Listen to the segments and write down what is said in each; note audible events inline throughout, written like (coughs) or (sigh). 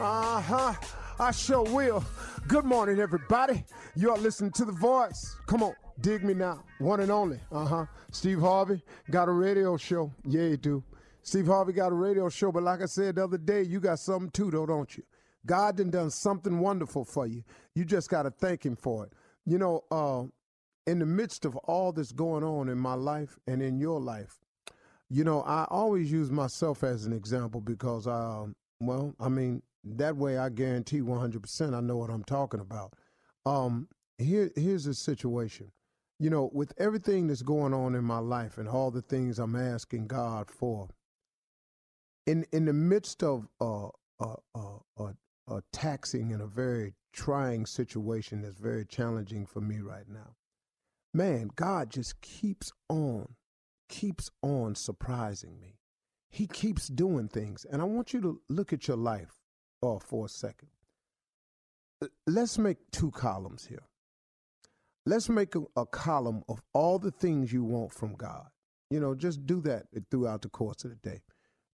Uh huh. I sure will. Good morning, everybody. You are listening to The Voice. Come on, dig me now. One and only. Uh huh. Steve Harvey got a radio show. Yeah, you do. Steve Harvey got a radio show, but like I said the other day, you got something too, though, don't you? God done done something wonderful for you. You just got to thank Him for it. You know, uh, in the midst of all that's going on in my life and in your life, you know, I always use myself as an example because um, Well, I mean, that way I guarantee 100% I know what I'm talking about. Um, here, here's the situation. You know, with everything that's going on in my life and all the things I'm asking God for, in in the midst of uh, uh, uh, taxing and a very trying situation that's very challenging for me right now, man, God just keeps on, keeps on surprising me. He keeps doing things. And I want you to look at your life uh, for a second. Let's make two columns here. Let's make a, a column of all the things you want from God. You know, just do that throughout the course of the day.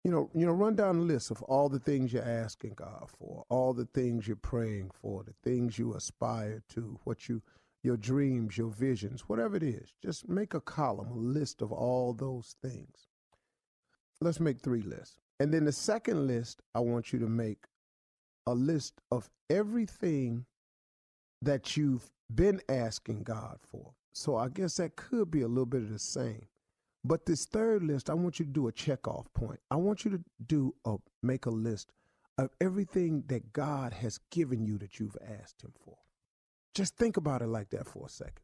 You know, you know, run down a list of all the things you're asking God for, all the things you're praying for, the things you aspire to, what you your dreams, your visions, whatever it is. Just make a column, a list of all those things. Let's make three lists. And then the second list, I want you to make a list of everything that you've been asking God for. So I guess that could be a little bit of the same. But this third list, I want you to do a check off point. I want you to do a make a list of everything that God has given you that you've asked him for. Just think about it like that for a second.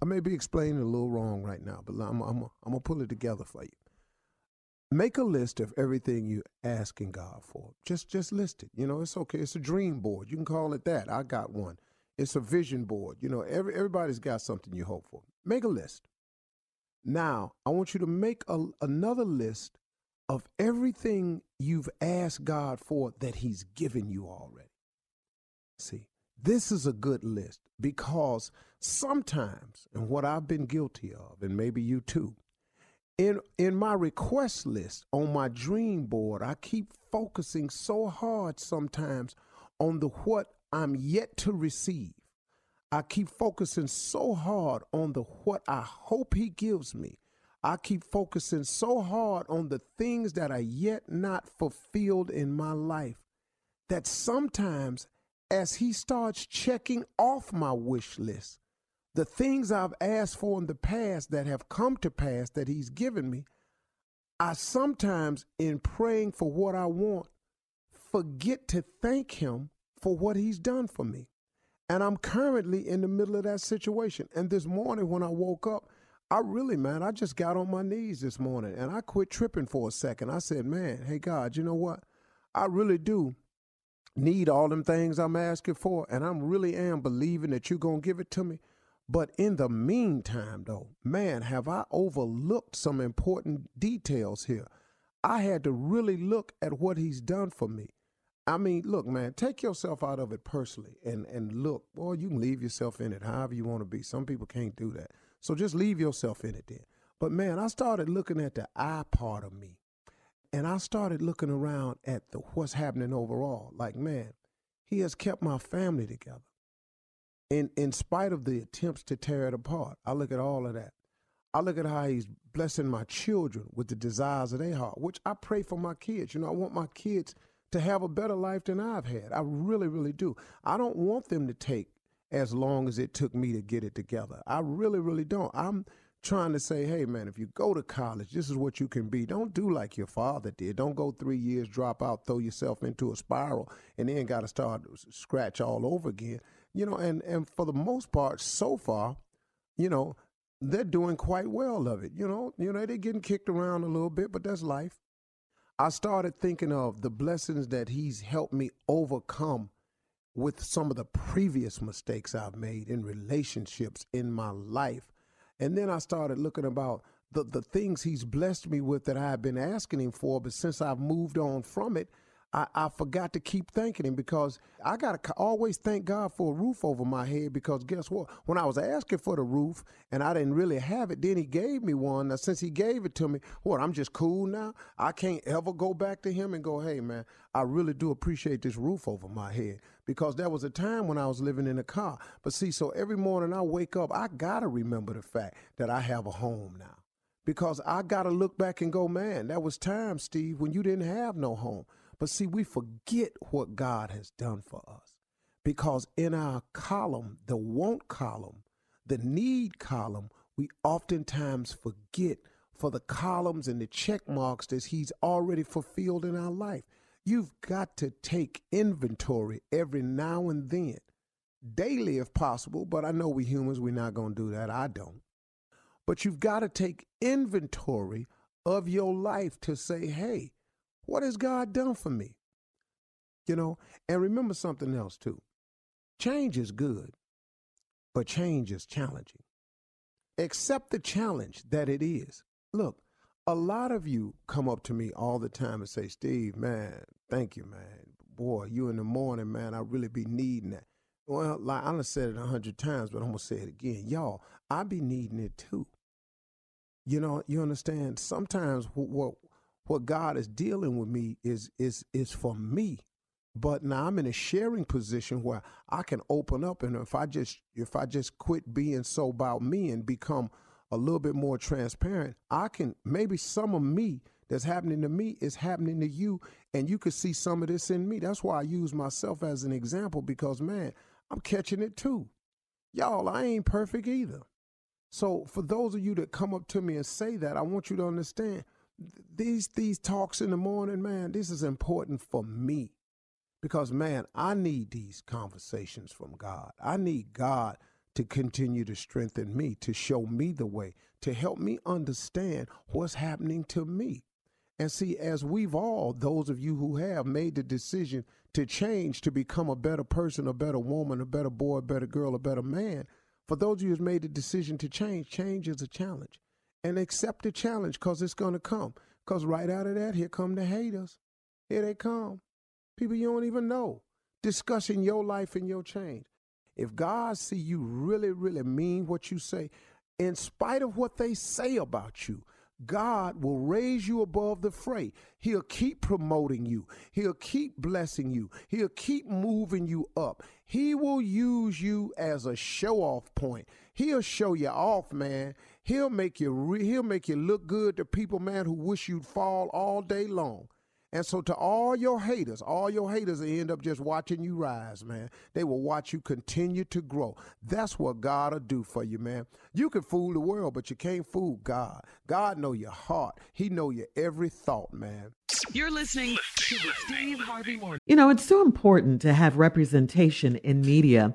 I may be explaining a little wrong right now, but I'm, I'm, I'm going to pull it together for you. Make a list of everything you're asking God for. Just just list it. You know, it's okay. It's a dream board. You can call it that. I got one. It's a vision board. You know, every, everybody's got something you hope for. Make a list. Now, I want you to make a, another list of everything you've asked God for that He's given you already. See, this is a good list because sometimes, and what I've been guilty of, and maybe you too, in in my request list on my dream board, I keep focusing so hard sometimes on the what I'm yet to receive. I keep focusing so hard on the what I hope he gives me. I keep focusing so hard on the things that are yet not fulfilled in my life that sometimes as he starts checking off my wish list, the things I've asked for in the past that have come to pass that He's given me, I sometimes, in praying for what I want, forget to thank Him for what He's done for me. And I'm currently in the middle of that situation. And this morning when I woke up, I really, man, I just got on my knees this morning and I quit tripping for a second. I said, man, hey, God, you know what? I really do need all them things I'm asking for. And I'm really am believing that you're to give it to me. But in the meantime, though, man, have I overlooked some important details here. I had to really look at what he's done for me. I mean, look, man, take yourself out of it personally and, and look. Boy, you can leave yourself in it however you want to be. Some people can't do that. So just leave yourself in it then. But man, I started looking at the I part of me. And I started looking around at the what's happening overall. Like, man, he has kept my family together in in spite of the attempts to tear it apart. I look at all of that. I look at how he's blessing my children with the desires of their heart, which I pray for my kids. You know, I want my kids to have a better life than I've had. I really, really do. I don't want them to take as long as it took me to get it together. I really, really don't. I'm trying to say, hey, man, if you go to college, this is what you can be. Don't do like your father did. Don't go three years, drop out, throw yourself into a spiral, and then got to start scratch all over again you know, and and for the most part, so far, you know, they're doing quite well of it. You know, you know, they're getting kicked around a little bit, but that's life. I started thinking of the blessings that he's helped me overcome with some of the previous mistakes I've made in relationships in my life. And then I started looking about the, the things he's blessed me with that I've been asking him for, but since I've moved on from it, I, I forgot to keep thanking him because I got to always thank God for a roof over my head because guess what? When I was asking for the roof and I didn't really have it, then he gave me one. Now, since he gave it to me, what, I'm just cool now? I can't ever go back to him and go, hey, man, I really do appreciate this roof over my head because there was a time when I was living in a car. But see, so every morning I wake up, I got to remember the fact that I have a home now because I got to look back and go, man, that was time, Steve, when you didn't have no home. But see, we forget what God has done for us because in our column, the want column, the need column, we oftentimes forget for the columns and the check marks that He's already fulfilled in our life. You've got to take inventory every now and then, daily if possible, but I know we humans, we're not going to do that. I don't. But you've got to take inventory of your life to say, hey, what has God done for me? You know, and remember something else too. Change is good, but change is challenging. Accept the challenge that it is. Look, a lot of you come up to me all the time and say, Steve, man, thank you, man. Boy, you in the morning, man, I really be needing that. Well, like I done said it a hundred times, but I'm gonna say it again. Y'all, I be needing it too. You know, you understand? Sometimes what what, God is dealing with me is is is for me. But now I'm in a sharing position where I can open up and if I just if I just quit being so about me and become a little bit more transparent, I can maybe some of me that's happening to me is happening to you and you could see some of this in me. That's why I use myself as an example because man, I'm catching it too. Y'all, I ain't perfect either. So for those of you that come up to me and say that, I want you to understand these these talks in the morning, man, this is important for me. Because man, I need these conversations from God. I need God to continue to strengthen me, to show me the way, to help me understand what's happening to me. And see, as we've all, those of you who have made the decision to change to become a better person, a better woman, a better boy, a better girl, a better man, for those of you who's made the decision to change, change is a challenge. And accept the challenge because it's going to come. Because right out of that, here come the haters. Here they come. People you don't even know discussing your life and your change. If God see you really, really mean what you say, in spite of what they say about you, God will raise you above the fray. He'll keep promoting you. He'll keep blessing you. He'll keep moving you up. He will use you as a show off point. He'll show you off, man. He'll make you re- he'll make you look good to people, man, who wish you'd fall all day long. And so to all your haters, all your haters will end up just watching you rise, man. They will watch you continue to grow. That's what God will do for you, man. You can fool the world, but you can't fool God. God know your heart. He know your every thought, man. You're listening to the Steve Harvey Morning. You know, it's so important to have representation in media.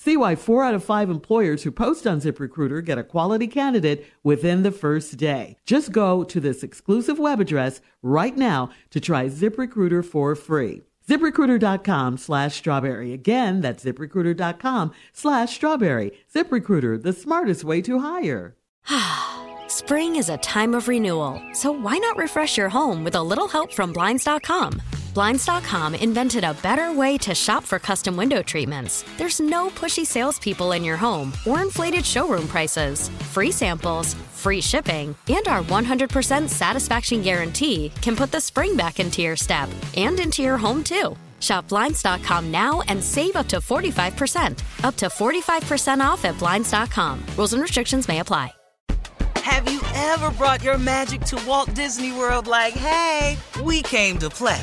See why four out of five employers who post on ZipRecruiter get a quality candidate within the first day. Just go to this exclusive web address right now to try ZipRecruiter for free. ZipRecruiter.com slash strawberry. Again, that's ziprecruiter.com slash strawberry. ZipRecruiter, the smartest way to hire. (sighs) Spring is a time of renewal, so why not refresh your home with a little help from Blinds.com? Blinds.com invented a better way to shop for custom window treatments. There's no pushy salespeople in your home or inflated showroom prices. Free samples, free shipping, and our 100% satisfaction guarantee can put the spring back into your step and into your home too. Shop Blinds.com now and save up to 45%. Up to 45% off at Blinds.com. Rules and restrictions may apply. Have you ever brought your magic to Walt Disney World like, hey, we came to play?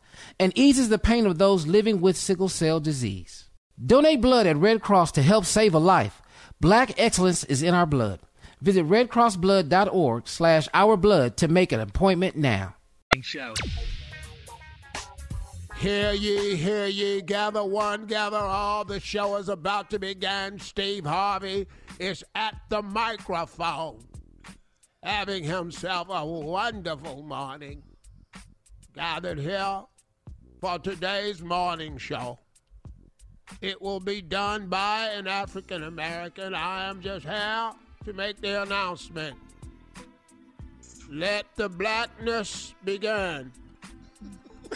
and eases the pain of those living with sickle cell disease. Donate blood at Red Cross to help save a life. Black excellence is in our blood. Visit redcrossblood.org slash ourblood to make an appointment now. Show. Hear ye, hear ye, gather one, gather all. The show is about to begin. Steve Harvey is at the microphone, having himself a wonderful morning. Gathered here for today's morning show. It will be done by an African American. I am just here to make the announcement. Let the blackness begin.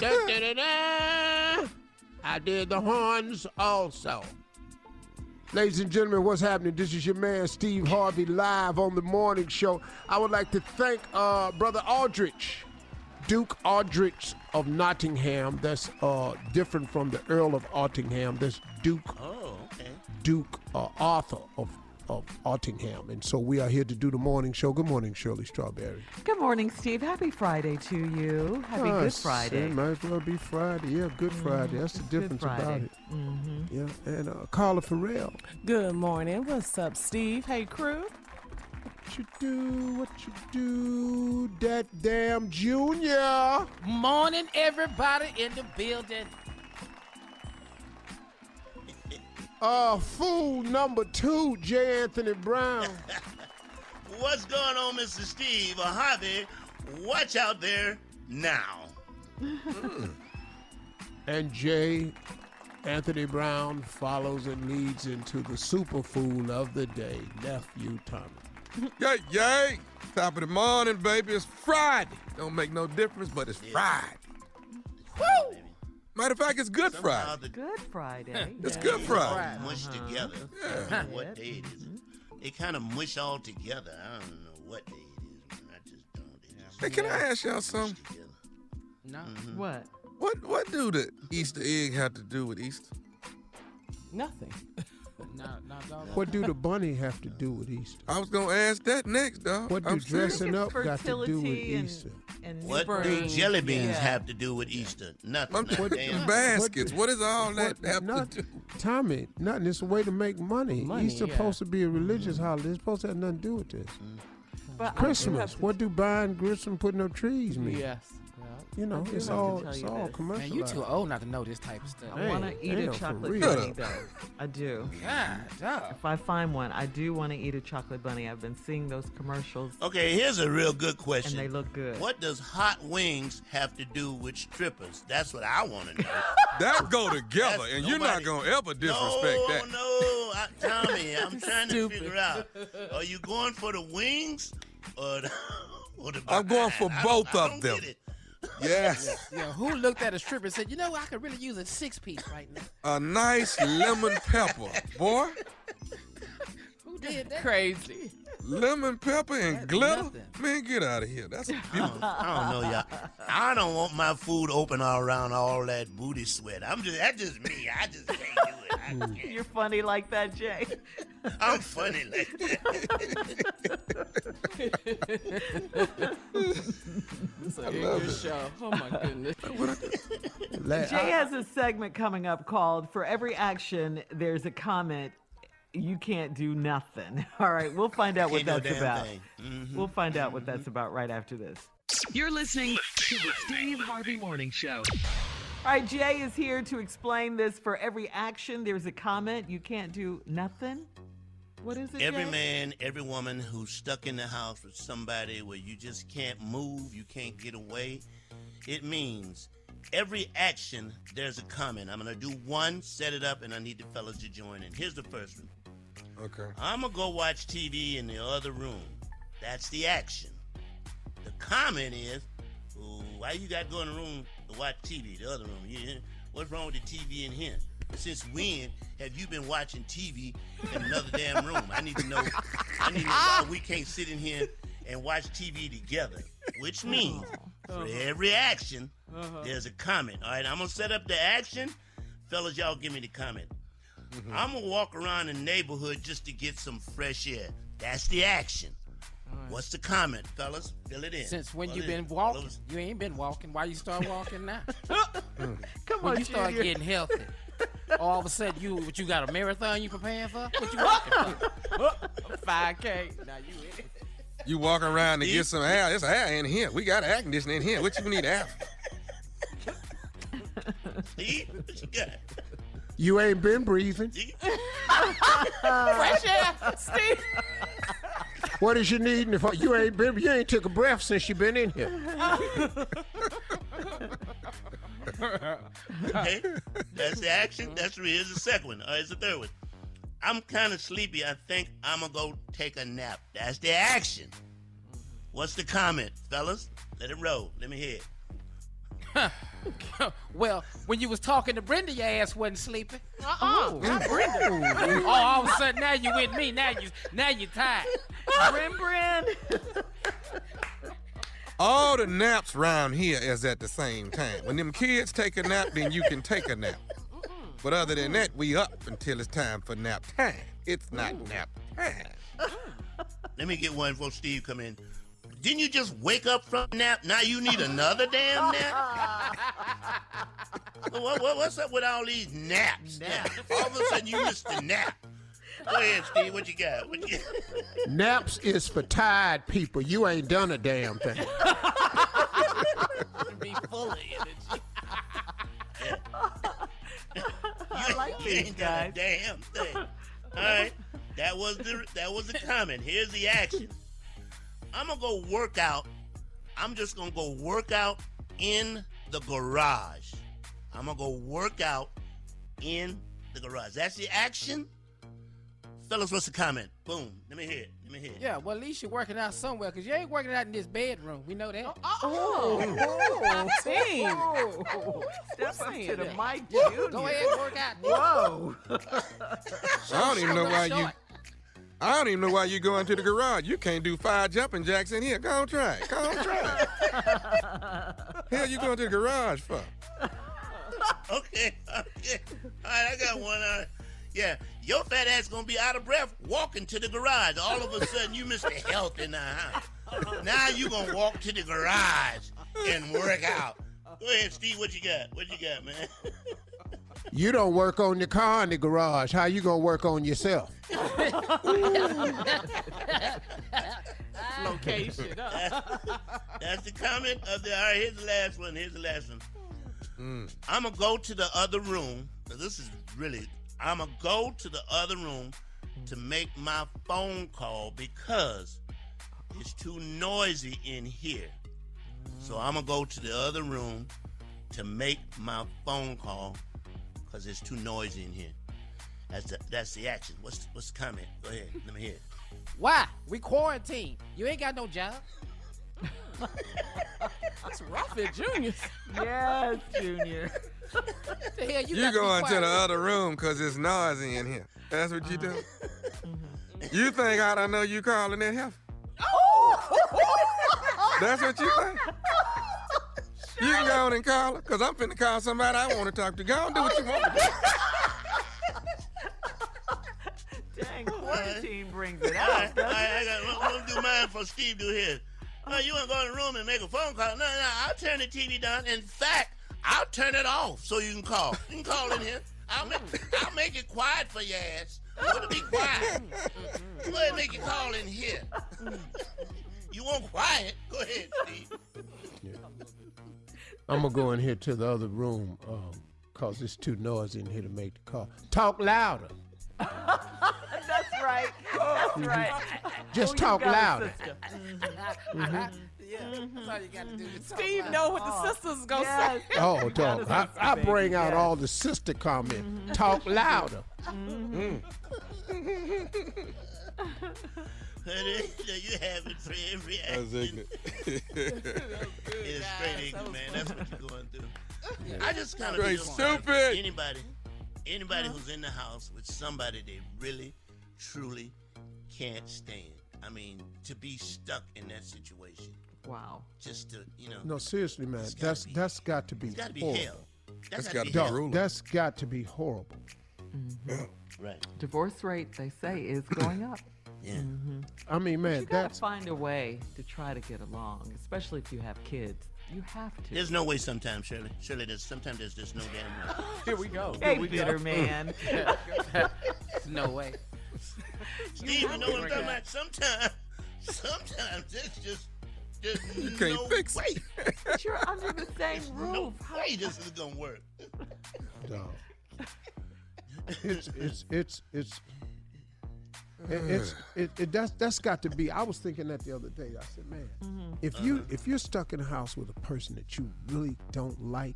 I did the horns also. Ladies and gentlemen, what's happening? This is your man Steve Harvey live on the morning show. I would like to thank uh, Brother Aldrich, Duke Aldrich of Nottingham. That's uh, different from the Earl of Ottingham. That's Duke. Oh, okay. Duke uh, Arthur of of Ottingham, and so we are here to do the morning show. Good morning, Shirley Strawberry. Good morning, Steve. Happy Friday to you. Happy Ah, Good Friday. it Might as well be Friday. Yeah, Good Friday. That's the Good difference about Friday. it. Mhm. Yeah, and uh, Carla Ferrell. Good morning. What's up, Steve? Hey, crew. What you do? What you do? That damn Junior. Morning, everybody in the building. Uh, fool number two, J. Anthony Brown. (laughs) What's going on, Mr. Steve? A hobby. Watch out there now. (laughs) and J. Anthony Brown follows and leads into the superfool of the day, nephew Tommy. Yay, yay. Top of the morning, baby. It's Friday. Don't make no difference, but it's Friday. Woo! Matter of fact, it's Good Friday. Good Friday. (laughs) It's Good Friday. All mush uh-huh. together. I don't know what day it is. Mm-hmm. They kind of mush all together. I don't know what day it is, man. I just don't. They just Hey, can I ask y'all something? No. Mm-hmm. What? What what do the Easter egg have to do with Easter? Nothing. No, no. (laughs) What do the bunny have to do with Easter? I was gonna ask that next, dog. What do I'm serious. dressing up got to do with fertility and- Easter? And What do Spring. jelly beans Yeah. have to do with Easter? Nothing. I'm not damn. baskets. What does all that What- have not- to do? Tommy, nothing. It's a way to make money. Money, Easter yeah. supposed to be a religious mm-hmm. holiday. It's supposed to have nothing to do with this. But I do Christmas. have to- What do buying grits and putting up trees mean? Yes. You know, it's all tell it's you all this. commercial. Man, you too old not to know this type of stuff. I want to eat a damn, for chocolate bunny, (laughs) though. I do. God, dog. If I find one, I do want to eat a chocolate bunny. I've been seeing those commercials, Okay, here's a real good and question. they look good. What does hot wings have to do with strippers? That's what I want to know. (laughs) That go together, That's- and you're not gonna ever disrespect no, that. No, I, Tommy, I'm (laughs) trying to Stupid. figure out. Are you going for the wings or the, or the I'm going for behind? I both I of don't them. Get it. Yes, Yeah, who looked at a stripper and said, you know, I could really use a six piece right now? a nice lemon pepper, boy. (laughs) Who did that? Crazy. Lemon pepper and glitter? Man, get out of here. That's (laughs) I don't, I don't know, y'all. I don't want my food open all around all that booty sweat. I'm just that's just me. I just can't do it. I can't. You're funny like that, Jay. (laughs) I'm funny like that. It's a good show. Oh my goodness. Jay has a segment coming up called For Every Action, There's a Comment. You can't do nothing. (laughs) All right, we'll find out what Can't do a that's damn about. thing. Mhm. We'll find out what that's about right after this. You're listening to the Steve Harvey Morning Show. All right, Jay is here to explain this. For every action, there's a comment. You can't do nothing. What is it? Every Jay? man, every woman who's stuck in the house with somebody where you just can't move, you can't get away, it means every action there's a comment. I'm gonna do one, set it up, and I need the fellas to join in. Here's the first one. Okay. I'm gonna go watch TV in the other room. That's the action. The comment is, "Ooh, why you got to go in the room to watch TV? The other room, yeah. What's wrong with the TV in here? Since when have you been watching TV in another damn room? I need to know. I need to know why we can't sit in here and watch TV together. Which means, for uh-huh. every action, uh-huh. there's a comment. All right, I'm gonna set up the action, fellas. Y'all give me the comment. Mm-hmm. I'm gonna walk around the neighborhood just to get some fresh air. That's the action. What's the comment, fellas? Fill it in. Since when Fill you been in. walking? Fellas. You ain't been walking. Why you start walking now? (laughs) Come when on, you start Junior. getting healthy. All of a sudden, you what you got a marathon you preparing for? What you walking for? (laughs) Five K. Now you in it. You walk around to get some air. There's air in here. We got air conditioning in here. What you need air? Steve, what you got? You ain't been breathing. (laughs) Fresh air, Steve. What is you needing? For? You ain't been. You ain't took a breath since you been in here. (laughs) Okay, that's the action. That's three. Here's the second one. All right, here's the third one. I'm kind of sleepy. I think I'm gonna go take a nap. That's the action. What's the comment, fellas? Let it roll. Let me hear it. (laughs) well, when you was talking to Brenda, your ass wasn't sleeping. Uh-uh. Not Brenda. (laughs) oh, all of a sudden now you with me. Now you now you tired. Brin Brin. All the naps round here is at the same time. When them kids take a nap, then you can take a nap. But other than that, we up until it's time for nap time. It's not nap time. Mm. Let me get one before Steve come in. Didn't you just wake up from nap? Now you need another damn nap? (laughs) what, what, what's up with all these naps? now? All of a sudden you missed a nap. Go ahead, Steve. What you got? What you got? (laughs) Naps is for tired people. You ain't done a damn thing. (laughs) Be full of energy. I like You these ain't done a damn thing. All right, that was the that was the comment. Here's the action. I'm gonna go work out. I'm just gonna go work out in the garage. I'm gonna go work out in the garage. That's the action. Fellas, what's the comment? Boom. Let me hear it. Let me hear it. Yeah, well at least you're working out somewhere because you ain't working out in this bedroom. We know that. Oh, oh, oh, oh team. Step up to the mic, Junior. Go ahead and work out. (laughs) Whoa. (laughs) I don't even know why you. Short. I don't even know why you go into the garage. You can't do five jumping jacks in here. Go on, try it. Go on, try it. (laughs) Hell, you going to the garage for? Okay, okay. All right, I got one. Uh, yeah, your fat ass gonna be out of breath walking to the garage. All of a sudden, you Mr. Health in the house. Now you gonna walk to the garage and work out. Go ahead, Steve. What you got? What you got, man? You don't work on the car in the garage. How you gonna work on yourself? Location. That's the comment of the. All right, here's the last one. Here's the last one. Mm. I'm gonna go to the other room. 'cause This is really. I'm gonna go to the other room to make my phone call because it's too noisy in here. So I'm gonna go to the other room to make my phone call because it's too noisy in here. That's the, that's the action. What's what's the comment? Go ahead. Let me hear it. Why? We quarantined. You ain't got no job. That's rough at Junior. Yes, Junior. the hell you, You to go into the other room because it's noisy in here. That's what you do. Uh-huh. You think I don't know you calling that here? Oh! That's what you think? You can go on and call her, because I'm finna call somebody I want to talk to. Go on, do what you want to do. (laughs) Dang, quarantine brings it out. all right, I got, I'm gonna do mine for Steve do his. No, you want to go in the room and make a phone call? No, no, I'll turn the TV down. In fact, I'll turn it off so you can call. You can call in here. I'll make, I'll make it quiet for your ass. You want to be quiet? Go ahead and make your call in here. You want quiet? Go ahead, Steve. I'm gonna go in here to the other room, um, cause it's too noisy in here to make the call. Talk louder. (laughs) That's right. That's mm-hmm. right. Just Oh, talk got it, louder. Mm-hmm. Mm-hmm. (laughs) Yeah, that's all you got to do. Steve know what the oh. sisters gonna yes. say. (laughs) Oh, dog. I, sister, I baby, bring out yes. all the sister comment. Talk louder. Mm. you have it for every That's action. ignorant. It's straight ignorant, man. That's what you're going through. I just kind of Straight feel sorry stupid. Anybody, anybody who's in the house with somebody they really, truly can't stand. I mean, to be stuck in that situation, Wow. just to you know, No, seriously, man. Gotta That's be- that's got to be it's got to be horrible. hell. That's That's got gotta be be hell. That's got to be horrible. Mm-hmm. Right. Divorce rate, they say, is (coughs) going up. Yeah. Mm-hmm. I mean, man, you gotta that's find a way to try to get along, especially if you have kids. You have to. There's no way. Sometimes, Shirley. Shirley, there's sometimes there's just no damn way. (laughs) Here we go. Hey, Here we bitter go. man. (laughs) no way. Steve, you know what I'm talking about? Sometimes, sometimes it's just, just (laughs) You can't no fix way. it. But you're under the same No roof. How- way this is gonna work. dog. It's it's it's it's it, it's it, it that's that's got to be. I was thinking that the other day. I said, man, if you uh-huh. if you're stuck in a house with a person that you really don't like,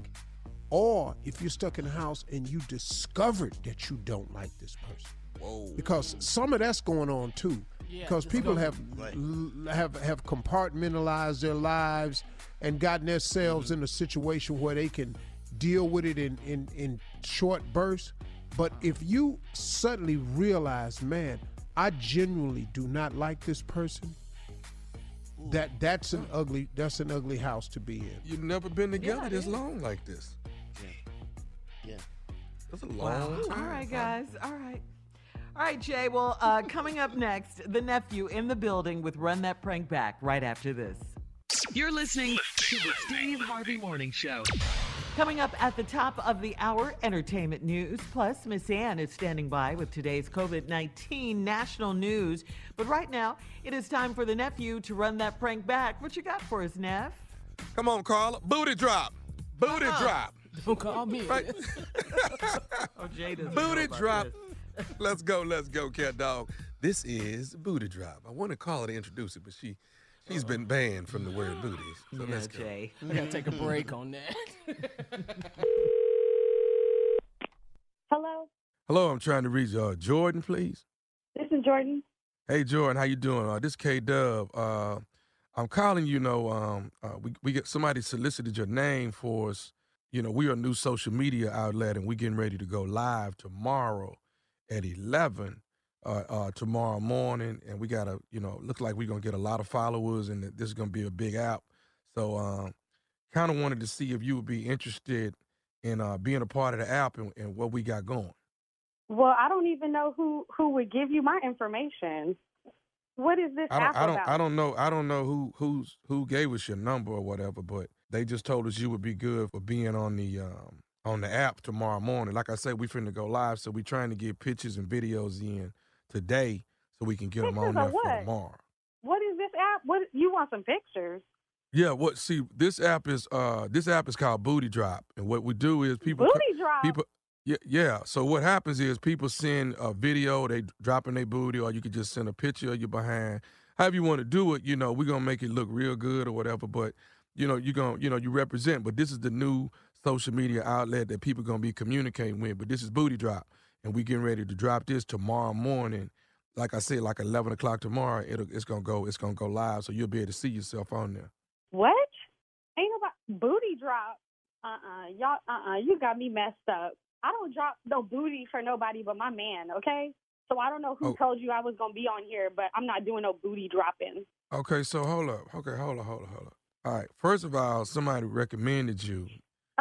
or if you're stuck in a house and you discovered that you don't like this person, Whoa. because some of that's going on too. Yeah, because people have Right. l- have have compartmentalized their lives and gotten themselves mm-hmm. in a situation where they can deal with it in in in short bursts. But if you suddenly realize, man, I genuinely do not like this person, that that's an ugly that's an ugly house to be in. You've never been together it this is. long like this. Yeah. Yeah. That's a Wow. long time. All right, guys. All right. All right, Jay. Well, uh, (laughs) coming up next, the nephew in the building with Run That Prank Back right after this. You're listening to the Steve Harvey Morning Show. Coming up at the top of the hour, entertainment news. Plus, Miss Ann is standing by with today's COVID 19 national news. But right now, it is time for the nephew to run that prank back. What you got for us, Neff? Come on, Carla. Booty drop. Booty Uh-uh. drop. Don't call me. Right. (laughs) Oh, Jay doesn't Booty drop. this. let's go, let's go, cat dog. This is Booty Drop. I want to call her to introduce it, but she she's been banned from the word booty. So Yeah, let's go. Jay. We gotta take a break (laughs) on that. Hello, Hello, I'm trying to reach uh, Jordan, please. this is Jordan. Hey Jordan, how you doing? Uh, this K Dub. Uh, I'm calling. You know, um, uh, we we get somebody solicited your name for us. You know, we are a new social media outlet, and we're getting ready to go live tomorrow at 11 uh, uh, tomorrow morning, and we got to, you know, look like we're gonna get a lot of followers, and that this is gonna be a big app. So, um, kind of wanted to see if you would be interested in uh, being a part of the app and, and what we got going. Well, I don't even know who who would give you my information. What is this I don't, app I don't, about? I don't know, I don't know who who's who gave us your number or whatever, but they just told us you would be good for being on the um, on the app tomorrow morning. Like I said, we finna go live, so we trying to get pictures and videos in today so we can get them on Pictures there for tomorrow. What is this app? What you want some pictures? Yeah, what? See, this app is uh this app is called Booty Drop, and what we do is people Booty drop. people. Yeah, yeah. So what happens is people send a video, they dropping their booty, or you could just send a picture of your behind. However you want to do it, you know, we're gonna make it look real good or whatever. But you know, you're gonna, you know, you represent. But this is the new social media outlet that people gonna be communicating with. But this is Booty Drop, and we getting ready to drop this tomorrow morning. Like I said, like eleven o'clock tomorrow, it'll, it's gonna go, it's gonna go live, so you'll be able to see yourself on there. What? Ain't nobody booty drop. Uh uh-uh. uh. Y'all uh uh. You got me messed up. I don't drop no booty for nobody but my man. Okay. So I don't know who Oh. told you I was gonna be on here, but I'm not doing no booty dropping. Okay, so hold up. Okay, hold up, hold up, hold up. All right. First of all, somebody recommended you.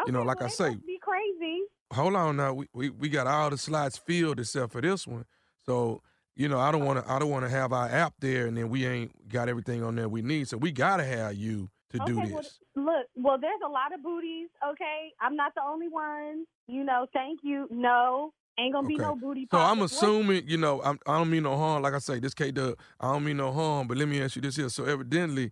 you know, like I say, Be crazy. Hold on now. We, we we got all the slots filled except for this one. So you know, I don't want to I don't want to have our app there and then we ain't got everything on there we need. So we gotta have you to do this. well, look, well, there's a lot of booties. Okay, I'm not the only one. You know, thank you. No, ain't gonna be no booty. So I'm assuming, you know, I'm, I don't mean no harm. Like I say, this K Dub, I don't mean no harm. But let me ask you this here. So evidently,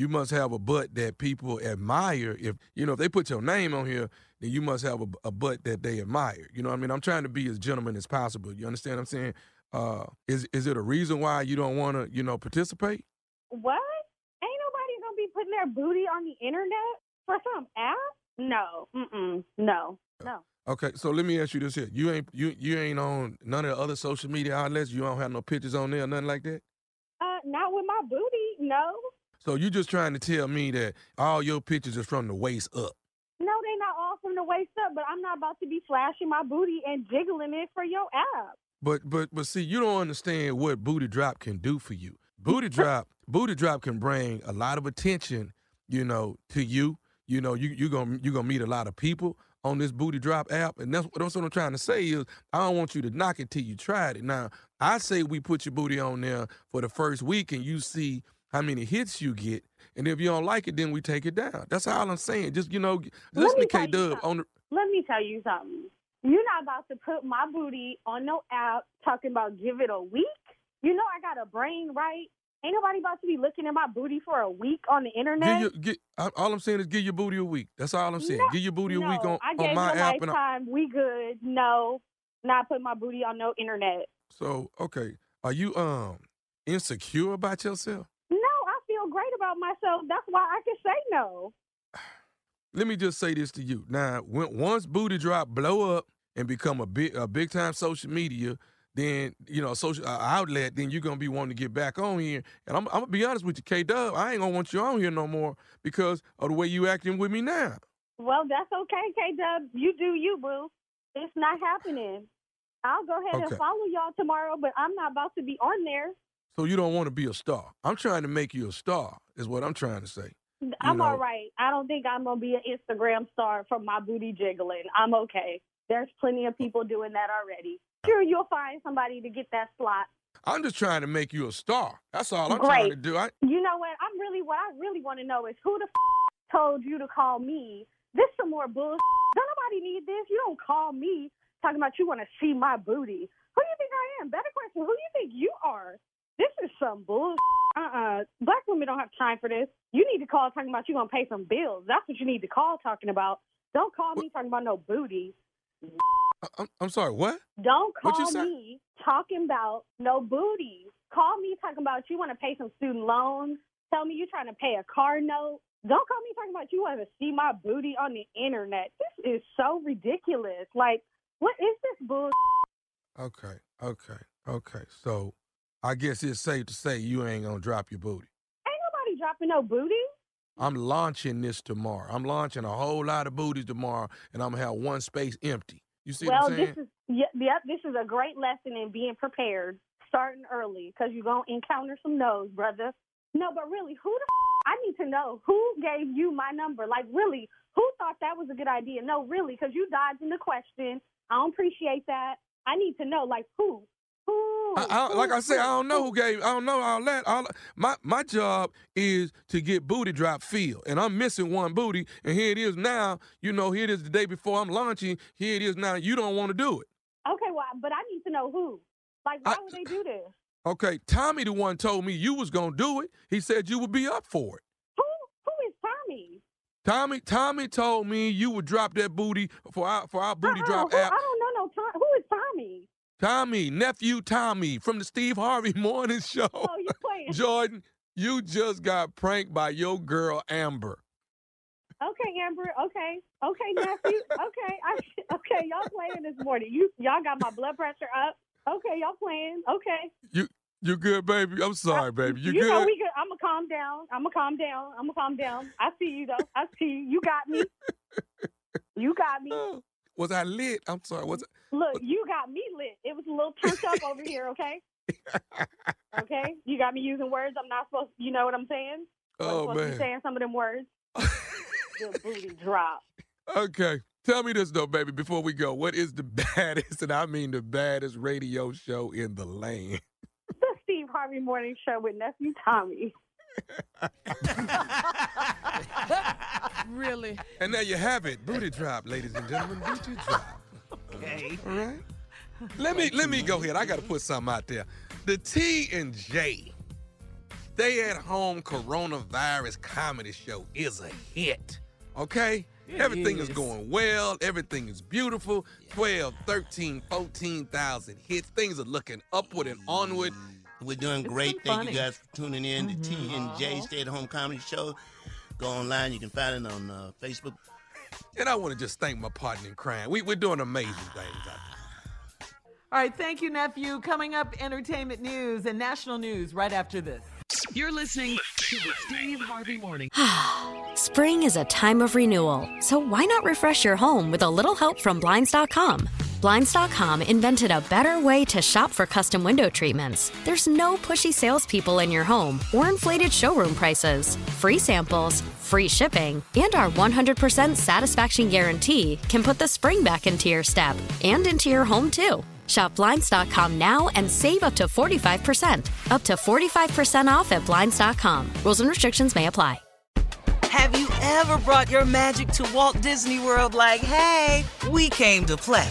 you must have a butt that people admire. If you know, if they put your name on here, then you must have a, a butt that they admire. You know what I mean? I'm trying to be as gentleman as possible. You understand what I'm saying? Uh, is is it a reason why you don't want to, you know, participate? What? Ain't nobody gonna be putting their booty on the internet for some app? No. Mm-mm. No. No. Okay, so let me ask you this here: you ain't you you ain't on none of the other social media outlets. You don't have no pictures on there, or nothing like that. Uh, not with my booty. No. So you're just trying to tell me that all your pictures is from the waist up? No, they're not all from the waist up, but I'm not about to be flashing my booty and jiggling it for your app. But but but see, you don't understand what booty drop can do for you. Booty (laughs) drop, booty drop can bring a lot of attention, you know, to you. You know, you you gonna you gonna meet a lot of people on this booty drop app, and that's, that's what I'm trying to say is I don't want you to knock it till you tried it. Now I say we put your booty on there for the first week, and you see how many hits you get, and if you don't like it, then we take it down. That's all I'm saying. Just you know, Let listen me to K Dub on the. Let me tell you something. You're not about to put my booty on no app talking about give it a week. You know I got a brain, right? Ain't nobody about to be looking at my booty for a week on the internet. Your, get, all I'm saying is give your booty a week. That's all I'm saying. No, give your booty a week on, I on my you app. Lifetime. We good. No, not putting my booty on no internet. so okay, are you um insecure about yourself? No, I feel great about myself. That's why I can say no. Let me just say this to you. Now, when once booty drop blow up and become a big a big time social media, then you know social uh, outlet, then you're gonna be wanting to get back on here. And I'm, I'm gonna be honest with you, K Dub, I ain't gonna want you on here no more because of the way you acting with me now. Well, that's okay, K Dub. You do you, boo. It's not happening. I'll go ahead Okay. and follow y'all tomorrow, but I'm not about to be on there. So you don't want to be a star. I'm trying to make you a star, is what I'm trying to say. I'm know- all right. I don't think I'm gonna be an Instagram star for my booty jiggling. I'm okay. There's plenty of people doing that already. Sure, you'll find somebody to get that slot. I'm just trying to make you a star. That's all I'm Great. trying to do. I, You know what? I'm really what I really want to know is who the f- told you to call me. This some more bullshit. Don't nobody need this. You don't call me talking about you want to see my booty. Who do you think I am? Better question. Who do you think you are? This is some bull. Uh-uh. Black women don't have time for this. You need to call talking about you gonna pay some bills. That's what you need to call talking about. Don't call me talking about no booty. Uh, I'm, I'm sorry. What? Don't What you call me talking about no booty. Call me talking about you want to pay some student loans. Tell me you're trying to pay a car note. Don't call me talking about you want to see my booty on the internet. This is so ridiculous. Like, what is this bull? Okay, okay, okay. So I guess it's safe to say you ain't gonna drop your booty. Ain't nobody dropping no booty. I'm launching this tomorrow. I'm launching a whole lot of booties tomorrow, and I'm gonna have one space empty. You see well, what I'm saying? this is yep. This is a great lesson in being prepared, starting early, because you're gonna encounter some no's, brother. No, but really, who the? F- I need to know who gave you my number. Like, really, who thought that was a good idea? No, really, because you dodging the question. I don't appreciate that. I need to know, like, who? I, I, like I said, I don't know who gave. I don't know all that. All, my my job is to get booty drop feel, and I'm missing one booty, and here it is now. You know, here it is the day before I'm launching. Here it is now. You don't want to do it. Okay, well, but I need to know who. Like, why I- would they do this? Okay, Tommy, the one told me you was gonna do it. He said you would be up for it. Who? Who is Tommy? Tommy, Tommy told me you would drop that booty for our for our uh, booty Uh-uh, drop who- app. I don't know no Tom. Who is Tommy? Tommy, nephew Tommy from the Steve Harvey (laughs) Morning Show. Oh, you playing? Jordan, you just got pranked by your girl Amber. Okay, Amber. Okay, okay, nephew. (laughs) Okay, I, (laughs) okay. Y'all playing this morning. You y'all got my blood pressure up. Okay, y'all playing. Okay. You you good, baby? I'm sorry, baby. You, you good? know we good. I'm gonna calm down. I'm gonna calm down. I'm gonna calm down. I see you though. I see you. You got me. You got me. Oh. Was I lit? I'm sorry. Was Look, you got me lit. It was a little turned up over here, (laughs) okay? Okay? You got me using words I'm not supposed you know what I'm saying? I'm Oh supposed to be man. saying some of them words. Good (laughs) booty drop. Okay. Tell me this though, baby, before we go. What is the (laughs) baddest, and I mean the baddest radio show in the land? The Steve Harvey Morning Show with nephew Tommy. Really? And there you have it. Booty drop, ladies and gentlemen. Booty drop. Okay. All right. Let me let me go ahead. I gotta put something out there. The T and J Stay at home coronavirus comedy show is a hit. Okay? It Everything is. is. going well. Everything is beautiful. 12, 13, 14,000 hits. Things are looking upward and onward. We're doing great. Thank you guys for tuning in to T and J Stay at Home Comedy Show. Go online. You can find it on uh, Facebook. And I want to just thank my partner in crime. We, we're doing amazing things out there. All right, thank you, nephew. Coming up, entertainment news and national news right after this. You're listening to the Steve Harvey Morning. (sighs) Spring is a time of renewal, so why not refresh your home with a little help from Blinds.com? Blinds.com invented a better way to shop for custom window treatments. There's no pushy salespeople in your home or inflated showroom prices. Free samples, free shipping, and our 100% satisfaction guarantee can put the spring back into your step and into your home too. Shop Blinds.com now and save up to 45%. Up to 45% off at Blinds.com. Rules and restrictions may apply. Have you ever brought your magic to Walt Disney World like, hey, we came to play?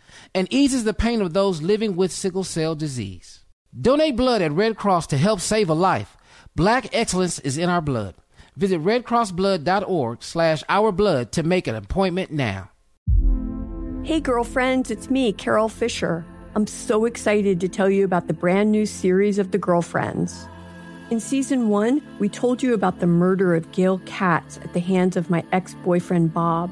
and eases the pain of those living with sickle cell disease. Donate blood at Red Cross to help save a life. Black excellence is in our blood. Visit redcrossblood.org slash our blood to make an appointment now. Hey, girlfriends, it's me, Carol Fisher. I'm so excited to tell you about the brand new series of The Girlfriends. In season one, we told you about the murder of Gail Katz at the hands of my ex boyfriend, Bob.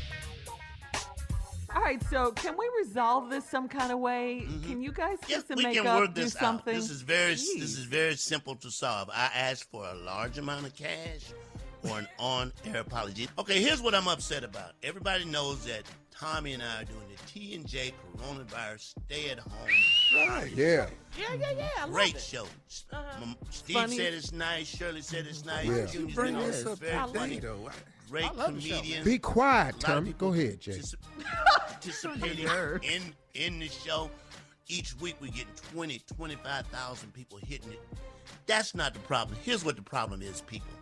All right, so can we resolve this some kind of way? Mm-hmm. Can you guys kiss and we make can up, work do this out. something? This is very Jeez. this is very simple to solve. I asked for a large amount of cash or an on-air apology. Okay, here's what I'm upset about. Everybody knows that Tommy and I are doing the T and J coronavirus stay at home. Right. Yeah. Yeah, yeah, yeah. I love Great it. show. Uh-huh. M- Steve Funny. said it's nice. Shirley said it's nice. Yeah. Junior's Bring been on this up Very every funny. though. Great I love the show, comedian. Be quiet, A lot of Tommy. Go ahead, Jay. particip- (laughs) participating in in the show. Each week we're getting 20, 25,000 people hitting it. That's not the problem. Here's what the problem is, people.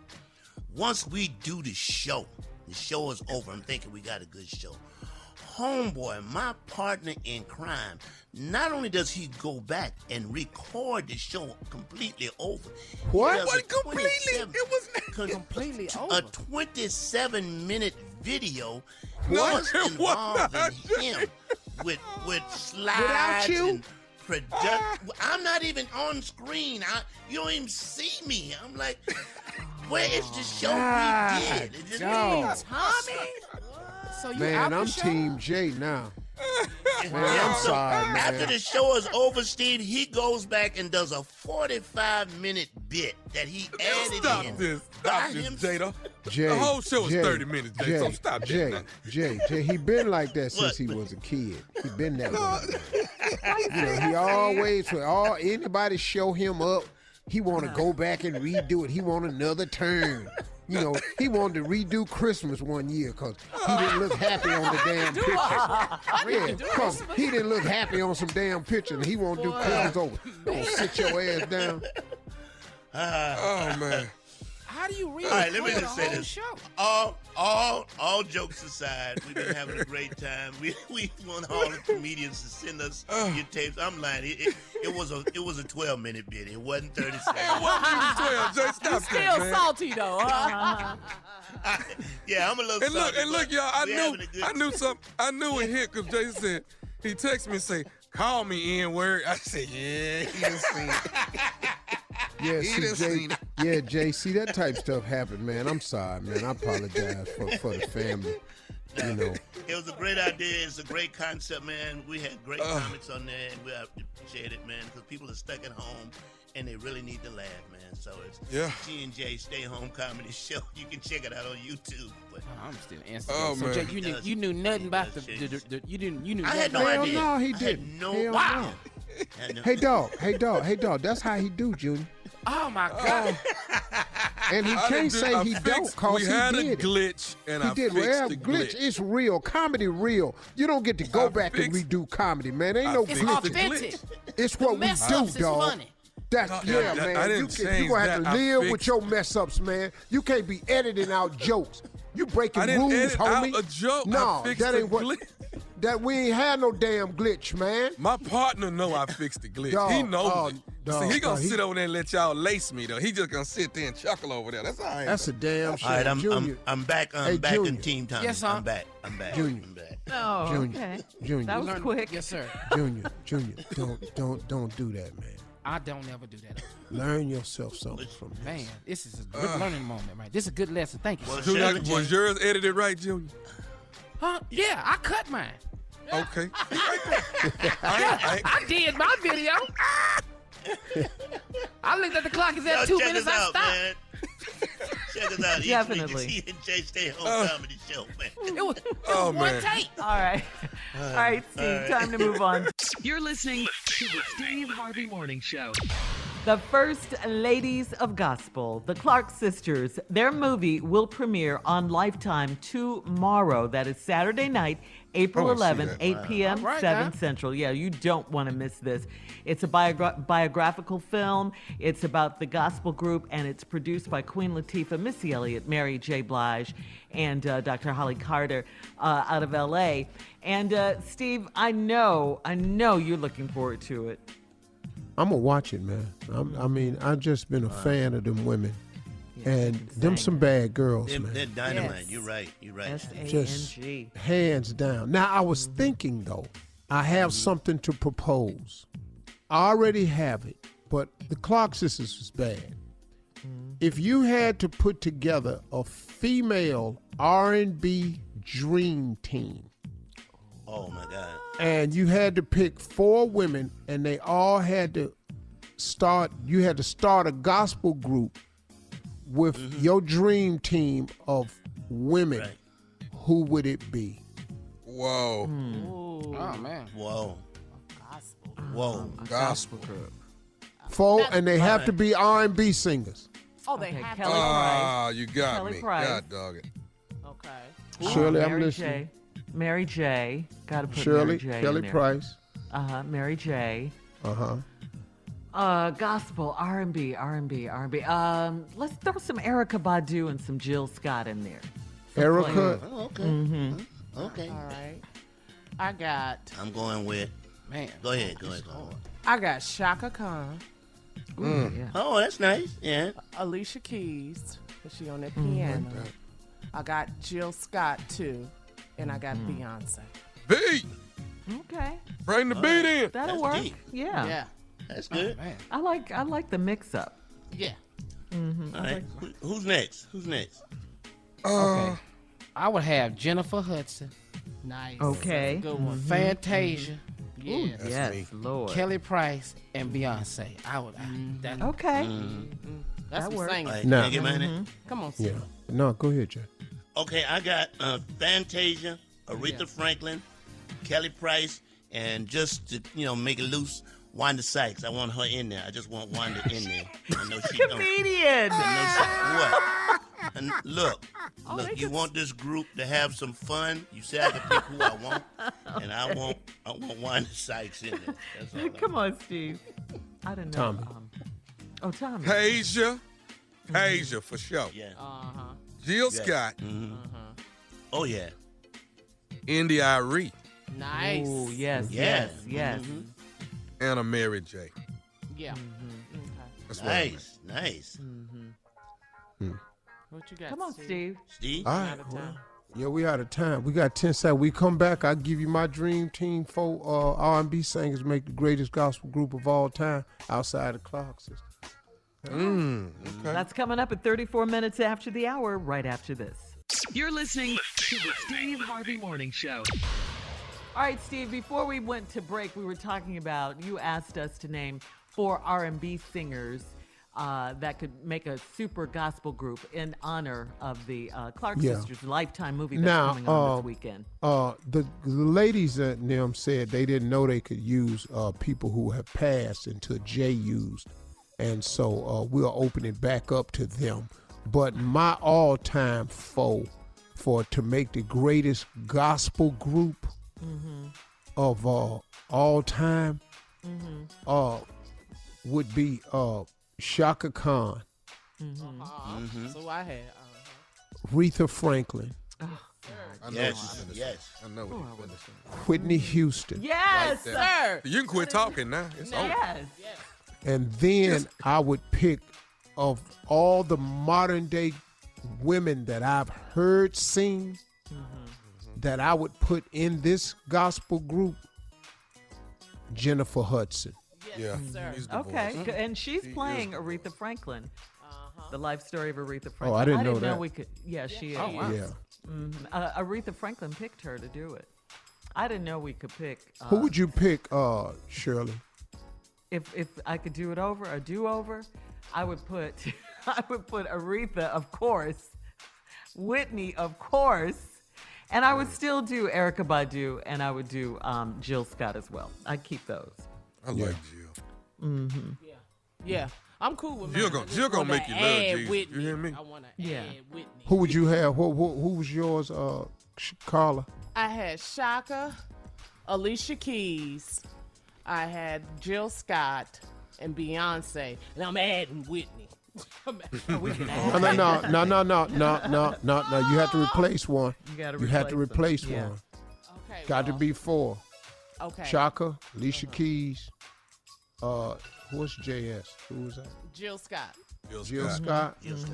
Once we do the show, the show is over. I'm thinking we got a good show. Homeboy, my partner in crime, not only does he go back and record the show completely over. What? does What, completely? It was (laughs) completely a over. 27 minute video What? just involving him with with slides Without you? and product. Ah. I'm not even on screen. I, you don't even see me. I'm like, where is the show God, we ah, did? It just- dog. Tommy. (laughs) So you Man, out the I'm show? Team J now. (laughs) Man, Yeah, I'm so sorry, After the show is over, Steve, he goes back and does a 45 minute bit that he added Stop in. this. by Stop this, him- Jada. Jay, the whole show is Jay, 30 minutes, Jay, Jay, so stop Jay, that. Jay, Jay, he been like that (laughs) since he was a kid. He been that way. (laughs) You know, he always, when all anybody show him up, he want to go back and redo it. He want another turn. You know, he wanted to redo Christmas one year because he didn't look happy on the (laughs) damn picture. (laughs) Yeah, 'cause he didn't look happy on some damn picture, and he won't do Christmas over. Don't sit your ass down. (laughs) Oh, man. How do you read All right, let me just say whole this. show? All, all, all jokes aside, we've been having a great time. We, (laughs) we want all the comedians to send us your tapes. I'm lying. It, it, it was a, it was a 12 minute bit. It wasn't 30 seconds. It wasn't even 12, Jay. Stop You that, still man. salty though, huh? (laughs) yeah, I'm a little. And look, and look, y'all. I knew, having a good I knew something. I knew it hit because Jay said he texted me and say, "Call me in word." I said, "Yeah, he done seen it." (laughs) Yeah, He see, Jay, seen it. yeah, Jay, see that type stuff happen, man. I'm sorry, man. I apologize for, for the family. You know, It was a great idea. It's a great concept, man. We had great Ugh. comments on there, and we appreciate it, man, because people are stuck at home and they really need to laugh, man. So it's Yeah. G and J Stay Home Comedy Show. (laughs) You can check it out on YouTube. But oh, I'm still Oh, so man. Jake, you knew you knew nothing about the, the, the, the you didn't you knew I had nothing no about- idea. no, he didn't. no Hell wow. no. No- hey dog, hey dog, hey dog. That's how he do, Junior. Oh my oh. god! And he I can't didn't do- say I he fixed- don't, cause we he had did a glitch, and he I did. fixed Well, the glitch. glitch. It's real. Comedy real. You don't get to go I back and redo comedy, man. Ain't I no glitch. the Authentic. It's what we mess do, ups is dog. funny. That's No, yeah, I- man. I you didn't can, change you gonna have that. to live with your mess ups, man. You can't be editing out jokes. You breaking I didn't rules, edit out homie. a joke. I No, fixed that ain't what. glitch. That we ain't had no damn glitch, man. My partner know I fixed the glitch. Dog, he knows oh, it. dog, See, he gonna dog, he- sit over there and let y'all lace me though. He just gonna sit there and chuckle over there. That's all right. That's a damn All shame. right, I'm, I'm, I'm back. I'm Hey, back in team time. Yes, sir. I'm back. I'm back. Junior. I'm back. Oh, Junior, okay. Junior. That was quick. Yes, sir. Junior, Junior, don't don't don't do that, man. I don't ever do that. Learn yourself something from this. Man, this is a good ah. learning moment, right? This is a good lesson. Thank you. Well, sir. Junior, Shirley was yours edited right, Junior? Huh? Yeah, I cut mine. Okay. (laughs) I, I did my video. (laughs) I looked at the clock. It's Yo, at two minutes. us I out, stopped. man. Check us out. Definitely. Each week, the T and Stay Home Uh. Comedy Show, man. It was, it (laughs) Oh, was one man. take. All right. All right, Steve, all right. time to move on. You're listening to the Steve Harvey Morning Show. The First Ladies of Gospel, the Clark Sisters, their movie will premiere on Lifetime tomorrow. That is Saturday night, April I 11, 8 Wow. p.m., All right, 7 now. Central. Yeah, you don't want to miss this. It's a biogra- biographical film. It's about the gospel group, and it's produced by Queen Latifah, Missy Elliott, Mary J. Blige, and uh, Dr. Holly Carter uh, out of L.A. And uh, Steve, I know, I know you're looking forward to it. I'm gonna watch it, man. I'm, I mean, I've just been a fan of them women, and them some bad girls, They're, man. they're dynamite. You're right. You're right. Steve. Just hands down. Now, I was thinking though, I have mm-hmm. something to propose. I already have it, but the Clark sisters was bad. If you had to put together a female R&B dream team, Oh my God. and you had to pick four women and they all had to start you had to start a gospel group with your dream team of women who would it be Whoa. Oh man. Whoa. Whoa. Gospel group. four and they have to be r&b singers Oh, they have Kelly Ah, you got Kelly me. Price. God dog it. Okay. Shirley, I'm listening. J. Mary J. Got to put Shirley, Mary J. Kelly. Price. Uh-huh. Mary J. uh-huh Uh, gospel, R&B, R&B, R&B. Um, let's throw some Erykah Badu and some Jill Scott in there. Some Erykah. Oh, okay. Mhm. Okay. All right. I got I'm going with. Man. Go ahead. Go ahead. Go ahead. I got Chaka Khan, Mm. Oh, that's nice. Yeah. Alicia Keys, 'cause she on that Mhm. piano. I got Jill Scott too, and I got Mm. Beyonce. Beat. Okay. Bring the beat in. That'll That's work. deep. Yeah. Yeah. That's good. Man. I like I like the mix up. Yeah. Mm-hmm. All right. Who- Who's next? Who's next? Okay. I would have Jennifer Hudson, Nice. Okay. Good one. Mhm. Fantasia, Ooh, That's yes, me. Lord. Kelly Price, and Beyonce. I would. I, that, Okay. That's That what works. singing. All right, Now- can I get? Come on, Sir. yeah no go ahead Jay. Okay, I got uh, Fantasia, Aretha Franklin, Kelly Price, and just to you know make it loose, Wanda Sykes. I want her in there. I just want Wanda in there. I know she don't. Comedian. I know she, what? And look, Oh, look. they You could- want this group to have some fun? You say I can pick who I want, and I want I want Wanda Sykes in there. That's all. Come on, Steve. I don't know. Tommy. Um, oh, Tommy. Tasia. Tasia for sure. Yeah. Uh-huh. Jill Yeah. Scott. Mhm. Oh yeah. India.Arie. Nice. Ooh, yes, Yeah. yes, yes. Mhm. And a Mary J. Yeah. Mm-hmm. Okay. That's what I meant. Nice, nice. What you got? Come on, Steve. Steve. all right well, yeah we out of time we got 10 seconds we come back i'll give you my dream team for uh, r&b singers make the greatest gospel group of all time outside the Clark sisters Mm, okay. That's coming up at 34 minutes after the hour, right after this. You're listening to the Steve Harvey Morning Show. All right, Steve. Before we went to break, we were talking about. You asked us to name four R&B singers uh, that could make a super gospel group in honor of the uh, Clark Yeah. Sisters Lifetime movie that's now coming on uh, this weekend. uh the, the ladies at them said they didn't know they could use uh people who have passed until jay used and so uh we'll open it back up to them but my all-time foe for to make the greatest gospel group Mm-hmm. of uh all time Mm-hmm. uh would be uh chaka khan Mm-hmm. Uh-huh. Mhm. So I had. Uh, Retha Franklin, I know Yes, what you're finna say. yes. I know what you're. Whitney Houston, Yes, Right sir. You can quit talking now. It's over. Yes. And then I would pick of all the modern day women that I've heard sing that I would put in this gospel group, Jennifer Hudson. Yeah. sir. Okay, voice. and she's She playing Aretha Franklin. Uh-huh. The life story of Aretha Franklin. Oh, I didn't I know didn't know that. we could. Yeah, she is. Oh, wow. Yeah. Mhm. Uh, Aretha Franklin picked her to do it. I didn't know we could pick. Uh, Who would you pick, uh, Shirley? If if I could do it over, a do over, I would put (laughs) I would put Aretha, of course, Whitney, of course, and I would still do Erykah Badu, and I would do um, Jill Scott as well. I'd keep those. I like Jill. Mm-hmm. Yeah. Yeah, I'm cool with Jill mine. gon- I just Jill gonna wanna make you love add Jesus. Whitney. You hear me? I want to Yeah. add Whitney. Who would you have? Who, who, who was yours, uh, Carla? I had Chaka, Alicia Keys. I had Jill Scott and Beyonce, and I'm adding Whitney. (laughs) I'm adding- (laughs) we can No, no, no, no, no, no, no, no, no. You have to (laughs) replace one. You gotta You have to replace replace them. Yeah. one. Okay, Got to be four. Okay. Chaka, Alicia Keys. Uh, what's JS? Who was that? Jill Scott. Jill Scott. Jill Scott.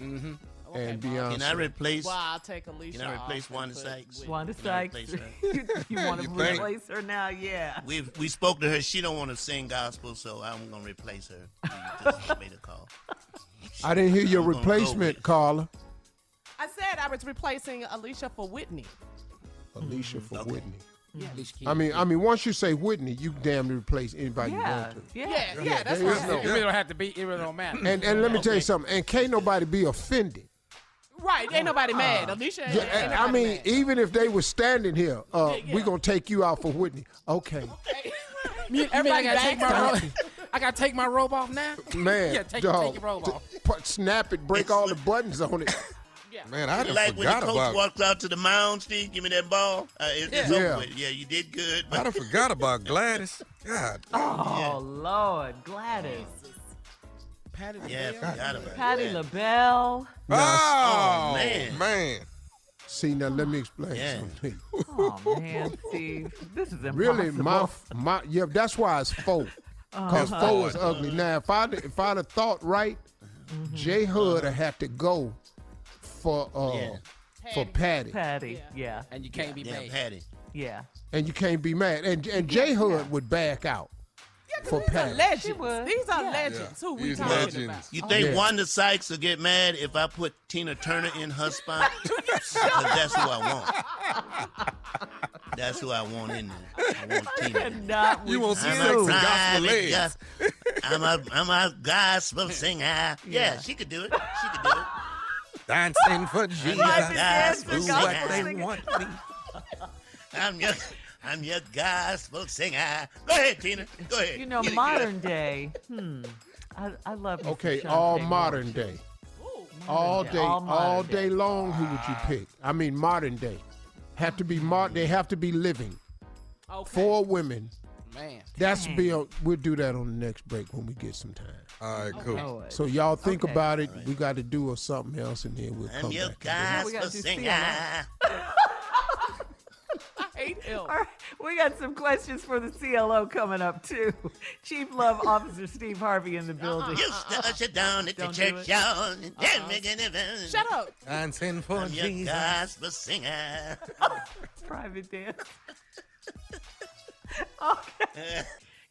Mm-hmm. And Okay, Beyonce. Can I replace? Well, I'll take Alicia. Can I replace and Wanda put Sykes? Whitney. Wanda Can I Sykes. replace (laughs) you (laughs) want to replace her now? Yeah. We we spoke to her. She don't want to sing gospel, so I'm gonna replace her. We just (laughs) made a call. I didn't hear your I'm replacement, with- Carla. I said I was replacing Alicia for Whitney. Alicia for Whitney. Yeah. I mean, I mean, once you say Whitney, you damn near replace anybody you Yeah. want to. Yeah. Yeah, yeah, that's there what is no- It really don't have to be. It really don't matter. And and let me tell you something. And can't nobody be offended. Right, ain't nobody mad. Alicia ain't, Yeah, ain't and I mean, mad. even if they were standing here, uh, Yeah, we yeah. gonna take you out for Whitney. Okay, (laughs) You, you mean I Everybody gotta take my back robe? (laughs) I gotta take my robe off now. man. Yeah, take, dog, take your robe off. put- snap it, break all the buttons on it. (laughs) Yeah. Man, I done like when the coach about. walks out to the mound, Steve, give me that ball. Uh, it, it's Yeah. over Yeah. with. Yeah, you did good. I done forgot about Gladys. God. Oh Lord, Gladys, Patti yeah, LaBelle. forgot about Patti it. LaBelle. Oh, man. man. See now, let me explain Yeah. something. (laughs) Oh man, Steve, this is impossible. Really, my my yeah, that's why it's four. Cause Uh-huh. four is ugly. Now, if I if I'd have thought right, Mm-hmm. J Hud would have to go for uh Yeah. for Patti, Patti. Yeah, And you can't be Yeah, mad. Patti. yeah. and you can't be mad. And and J Hud would back out for These are Patti. legends. would. These are Yeah. legends. Who we These talking legends. about? You think Yeah. Wanda Sykes will get mad if I put Tina Turner in her spot? (laughs) 'Cause that's who I want. That's who I want in there. I want Tina. Not with You want I'm a sexy gospel private legs. gos- I'm a I'm a gospel singer. Yeah, she could do it. She could do it. Dancing for Jesus. Private dancer, gospel gospel What they singer. want me. I'm your I'm your gospel singer. Go ahead, Tina. Go ahead. You know, Get it, modern day. Hmm. I, I love. me some Okay, Chanté all Moore, modern too. day. All day, day, all all, day day. long. Who would you pick? I mean, modern day. Have to be modern. They have to be living. Okay. Four women. Man. That's be. On, we'll do that on the next break when we get some time. All right, cool. Lord. So y'all think Okay. about it. We got to do or something else, and then we'll I'm come back. to this. we gotta gospel do (laughs) singer. CLO. I hate him. All right, we got some questions for the CLO coming up too. Chief Love Officer Steve Harvey in the uh-uh. building. You start you down at the Don't do church, it. y'all. and uh-uh. then making it- Shut up. Dancing for I'm your Jesus. gospel singer. (laughs) Private dance. (laughs) okay.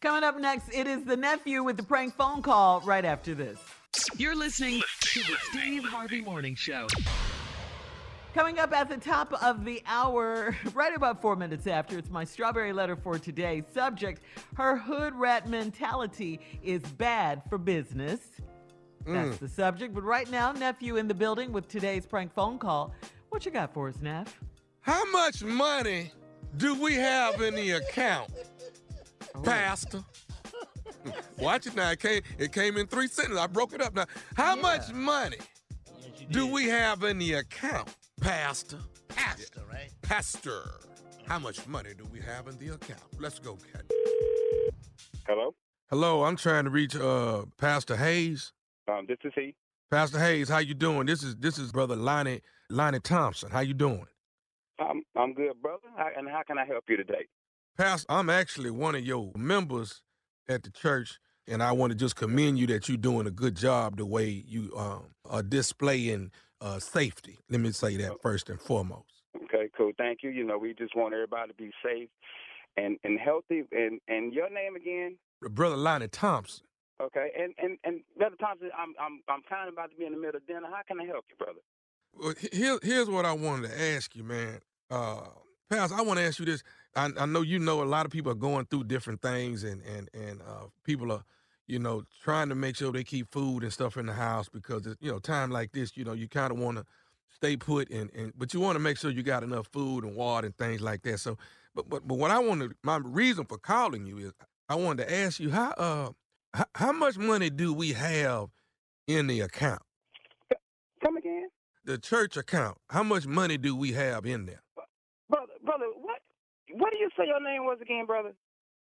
Coming up next, it is the nephew with the prank phone call right after this. You're listening to the Steve Harvey Morning Show. Coming up at the top of the hour, (laughs) right about four minutes after, it's my strawberry letter for today. Subject Her hood rat mentality is bad for business. That's mm. the subject. But right now, nephew in the building with today's prank phone call. What you got for us, Neff? How much money do we have in the account, Oh. Pastor? (laughs) Watch it now. It came, it came in three sentences. I broke it up now. How much money do we have in the account, Pastor? Pastor, right? Pastor. How much money do we have in the account? Let's go, Cat. Hello, Hello, I'm trying to reach uh Pastor Hayes. um, this is he. Pastor Hayes, how you doing? This is this is brother Lonnie Lonnie Thompson. How you doing? I'm I'm good, brother. How, and how can I help you today? Pastor, I'm actually one of your members at the church, and I want to just commend you that you're doing a good job the way you um, are displaying uh, safety. Let me say that first and foremost. Okay, cool. Thank you. You know, we just want everybody to be safe and and healthy. And and your name again? Brother Lonnie Thompson. Okay. And and and brother Thompson, I'm I'm I'm kind of about to be in the middle of dinner. How can I help you, brother? Well, he- here, here's what I wanted to ask you, man. Uh, Pastor, I want to ask you this. I, I know you know a lot of people are going through different things, and and and uh, people are, you know, trying to make sure they keep food and stuff in the house because it's, you know, time like this, you know, you kind of want to stay put and and but you want to make sure you got enough food and water and things like that. So, but but but what I wanted, my reason for calling you is I wanted to ask you how uh How, how much money do we have in the account? Come again, The church account. How much money do we have in there? brother. Brother, what? What do you say your name was again, brother?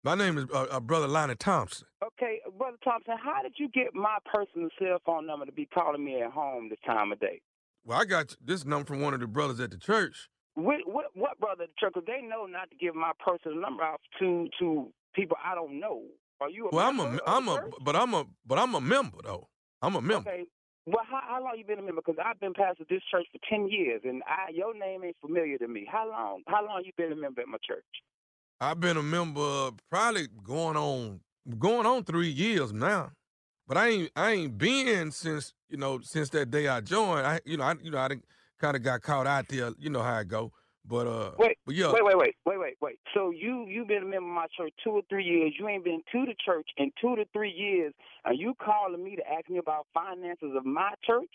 My name is uh, uh, Brother Lonnie Thompson. Okay, brother Thompson. How did you get my personal cell phone number to be calling me at home this time of day? Well, I got this number from one of the brothers at the church. What what, what brother at the church? 'Cause they know not to give my personal number out to to people I don't know. Are you? A Well, I'm a, I'm a, church? but I'm a, but I'm a member though. I'm a member. Okay. Well, how, how long you been a member? Because I've been pastor this church for ten years, and I your name ain't familiar to me. How long? How long you been a member at my church? I've been a member probably going on going on three years now, but I ain't I ain't been since you know since that day I joined. I you know I you know I kind of got caught out there. You know how I go. But uh, Wait, but yeah, wait, wait, wait, wait, wait, wait. So you you been a member of my church two or three years. You ain't been to the church in two to three years. Are you calling me to ask me about finances of my church?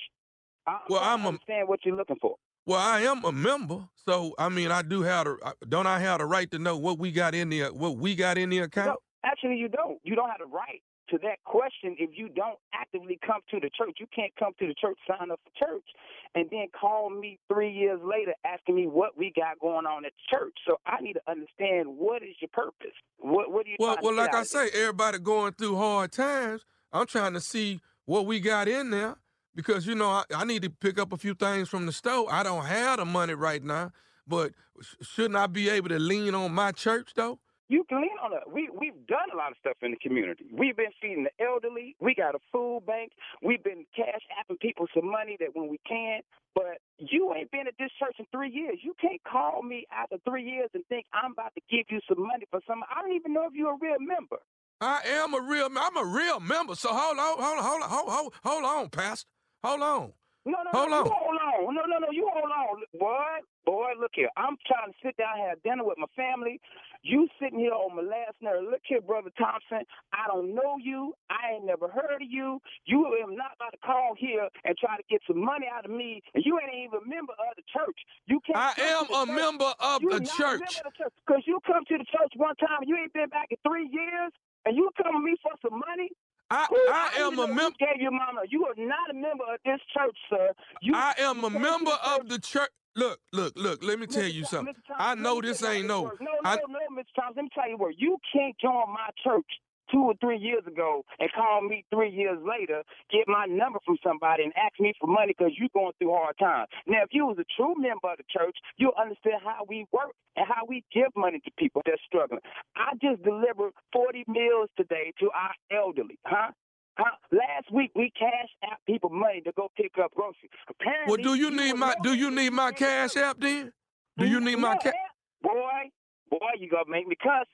I, Well, I I'm a- understand what you're looking for. Well, I am a member, so I mean, I do have the don't I have the right to know what we got in the what we got in the account? No, actually, you don't. You don't have the right to that question if you don't actively come to the church. You can't come to the church, sign up for church, and then call me three years later asking me what we got going on at the church. So I need to understand what is your purpose. What What do you? Well, well, like I say, everybody going through hard times. I'm trying to see what we got in there because you know I, I need to pick up a few things from the store. I don't have the money right now, but sh- shouldn't I be able to lean on my church though? You can lean on it. We we've done a lot of stuff in the community. We've been feeding the elderly. We got a food bank. We've been cash apping people some money that when we can. But you ain't been at this church in three years. You can't call me after three years and think I'm about to give you some money for some. I don't even know if you're a real member. I am a real. I'm a real member. So hold on, hold on, hold on, hold, hold, hold on, Pastor. Hold on. No, no, Hold no, on. you hold on. No, no, no, you hold on. Boy, boy, look here. I'm trying to sit down and have dinner with my family. You sitting here on my last nerve. Look here, Brother Thompson. I don't know you. I ain't never heard of you. You am not about to call here and try to get some money out of me, and you ain't even a member of the church. You can't. I am a church. member of you the church. A member of the church. Cause you come to the church one time, and you ain't been back in three years, and you come to me for some money. I, Who- I am a member. who Gave you mama. You are not a member of this church, sir. You, I am a you came to member of the church. Look, look, look. Let me tell you something. Thompson, I know this ain't no. works. No, I, no, no, Mr. Thompson. Let me tell you where You can't join my church two or three years ago and call me three years later, get my number from somebody and ask me for money because you're going through hard times. Now, if you was a true member of the church, you'll understand how we work and how we give money to people that's struggling. I just delivered 40 meals today to our elderly, huh? Huh? Last week we cashed out people money to go pick up groceries. Apparently, well, do you need my? Do you need my cash app then? Do you need my cash? boy, boy, you gonna make me cuss.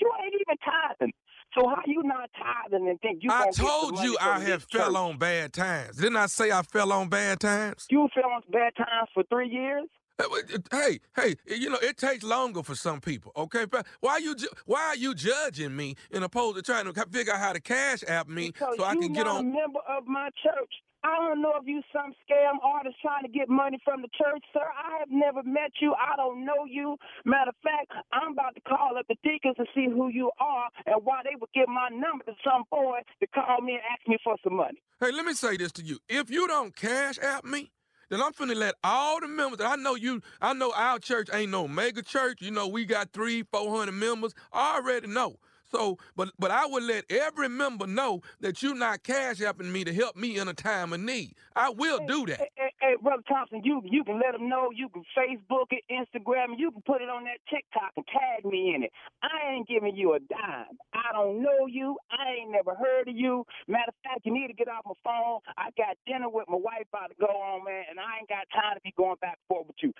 You ain't even tithing. So how you not tithing and think you? I told you I have fell church? on bad times. Didn't I say I fell on bad times? You fell on bad times for three years. Uh, hey, hey, you know it takes longer for some people. Okay, but why you ju- why are you judging me in opposed to trying to figure out how to cash app me Because so I can get not a on? member of my church. I don't know if you some scam artist trying to get money from the church, sir. I have never met you. I don't know you. Matter of fact, I'm about to call up the deacons to see who you are and why they would give my number to some boy to call me and ask me for some money. Hey, let me say this to you: if you don't cash app me, then I'm finna let all the members. that I know you. I know our church ain't no mega church. You know we got three, four hundred members. I already know. So, but but I would let every member know that you're not cash apping me to help me in a time of need. I will do that. Hey, hey, hey, brother Thompson, you you can let them know. You can Facebook it, Instagram it. You can put it on that TikTok and tag me in it. I ain't giving you a dime. I don't know you. I ain't never heard of you. Matter of fact, you need to get off my phone. I got dinner with my wife about to go on, man, and I ain't got time to be going back and forth with you.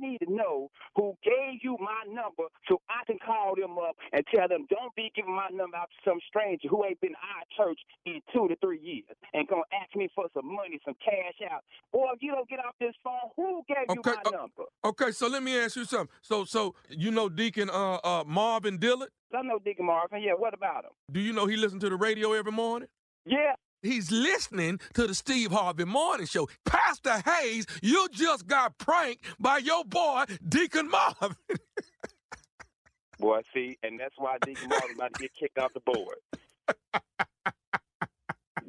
Need to know who gave you my number so I can call them up and tell them don't be giving my number out to some stranger who ain't been to our church in two to three years and gonna ask me for some money, some cash out. Or if you don't get off this phone, who gave you my uh, number? Okay, so let me ask you something. So so you know Deacon uh uh Marvin Dillard? I know Deacon Marvin. Yeah, what about him? Do you know he listens to the radio every morning? Yeah. He's listening to the Steve Harvey Morning Show. Pastor Hayes, you just got pranked by your boy Deacon Marvin. (laughs) Boy, see, and that's why Deacon Marvin about to get kicked off the board.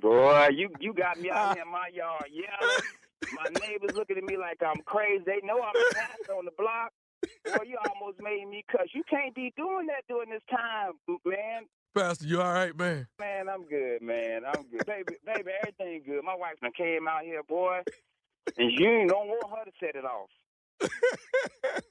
Boy, you you got me out here in my yard yelling. My neighbors looking at me like I'm crazy. They know I'm a pastor on the block. Boy, you almost made me cuss. You can't be doing that during this time, man. Pastor, you all right, man? Man, I'm good, man. I'm good. baby, baby, everything good. My wife done came out here, boy, and you don't want her to set it off. (laughs)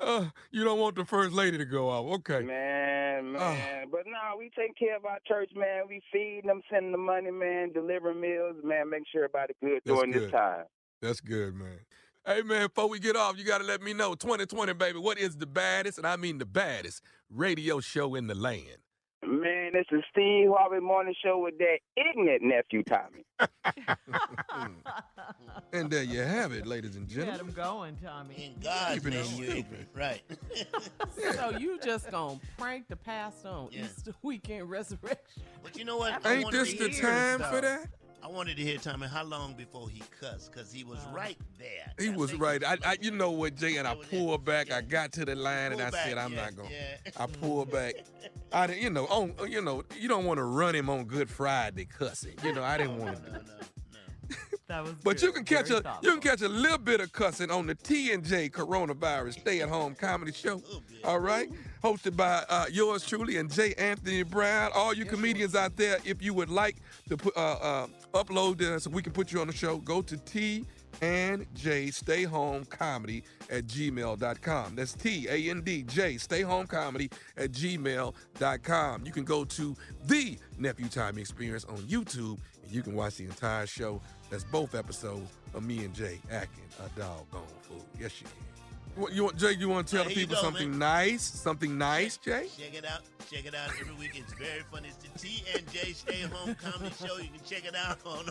Uh, you don't want the first lady to go off. Okay. Man, Ah. man. But no, we take care of our church, man. We feed them, sending the money, man, delivering meals, man, make sure everybody good That's during good. this time. That's good, man. Hey, man, before we get off, you got to let me know 2020, baby, what is the baddest, and I mean the baddest, radio show in the land? Man, this is Steve Harvey Morning Show with that ignorant nephew Tommy. (laughs) (laughs) And there you have it, ladies and gentlemen. had him going, Tommy. In God's Keeping name, you stupid. Right. (laughs) so you just gonna prank the past on Yeah. Easter weekend resurrection? But you know what? Ain't this the hear- time for that? I wanted to hear Tommy how long before he cussed because he was uh, right there. He was right. I, I, you know what, Jay? And I pulled back. I got to the line, and I Pull said, "I'm yeah, not going." yeah. I pulled back. I, didn't- you know, on, you know, you don't want to run him on Good Friday cussing. You know, I didn't want to. (laughs) That was But you can catch Very a thoughtful. you can catch a little bit of cussing on the T and J Coronavirus Stay at Home Comedy Show. All right, hosted by uh, yours truly and J. Anthony Brown. All you comedians out there, if you would like to put uh, uh, upload this so we can put you on the show, go to T and J Stay Home Comedy at gmail.com. That's T A N D J Stay Home Comedy at gmail.com. You can go to the Nephew Time Experience on YouTube and you can watch the entire show. That's both episodes of me and Jay acting a doggone fool. Yes, you can. What, you want, Jay? You want to tell Hey, the people go, something man. nice? Something nice, Jay? Check it out. Check it out every week. It's very funny. It's the T and J Stay Home Comedy Show. You can check it out (laughs) on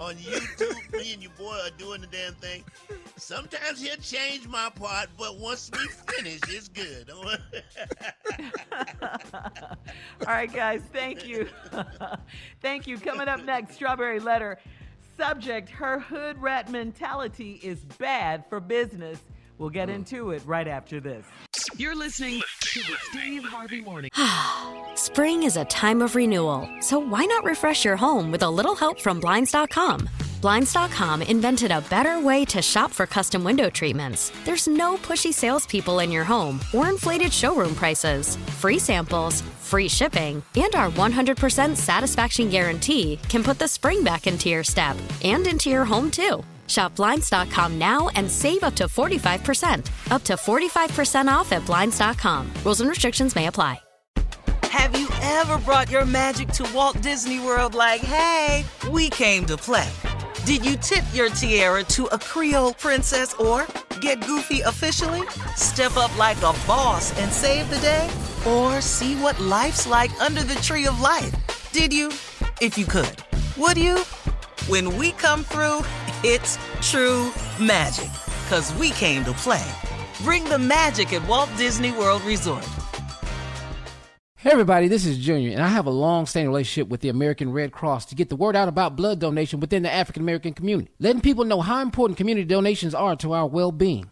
on YouTube. Me and your boy are doing the damn thing. Sometimes he'll change my part, but once we finish, it's good. (laughs) All right, guys, thank you. (laughs) thank you. Coming up next, Strawberry Letter. Subject Her hood rat mentality is bad for business. We'll get into it right after this. You're listening to the Steve Harvey Morning. (sighs) Spring is a time of renewal, so why not refresh your home with a little help from Blinds.com? Blinds.com invented a better way to shop for custom window treatments. There's no pushy salespeople in your home or inflated showroom prices. Free samples, free shipping, and our 100% satisfaction guarantee can put the spring back into your step and into your home too. Shop Blinds.com now and save up to 45%. Up to 45% off at Blinds.com. Rules and restrictions may apply. Have you ever brought your magic to Walt Disney World like, hey, we came to play? Did you tip your tiara to a Creole princess or get goofy officially? Step up like a boss and save the day? Or see what life's like under the tree of life? Did you? If you could. Would you? When we come through, it's true magic. Cause we came to play. Bring the magic at Walt Disney World Resort. Hey everybody, this is Junior, and I have a long-standing relationship with the American Red Cross to get the word out about blood donation within the African American community, letting people know how important community donations are to our well-being.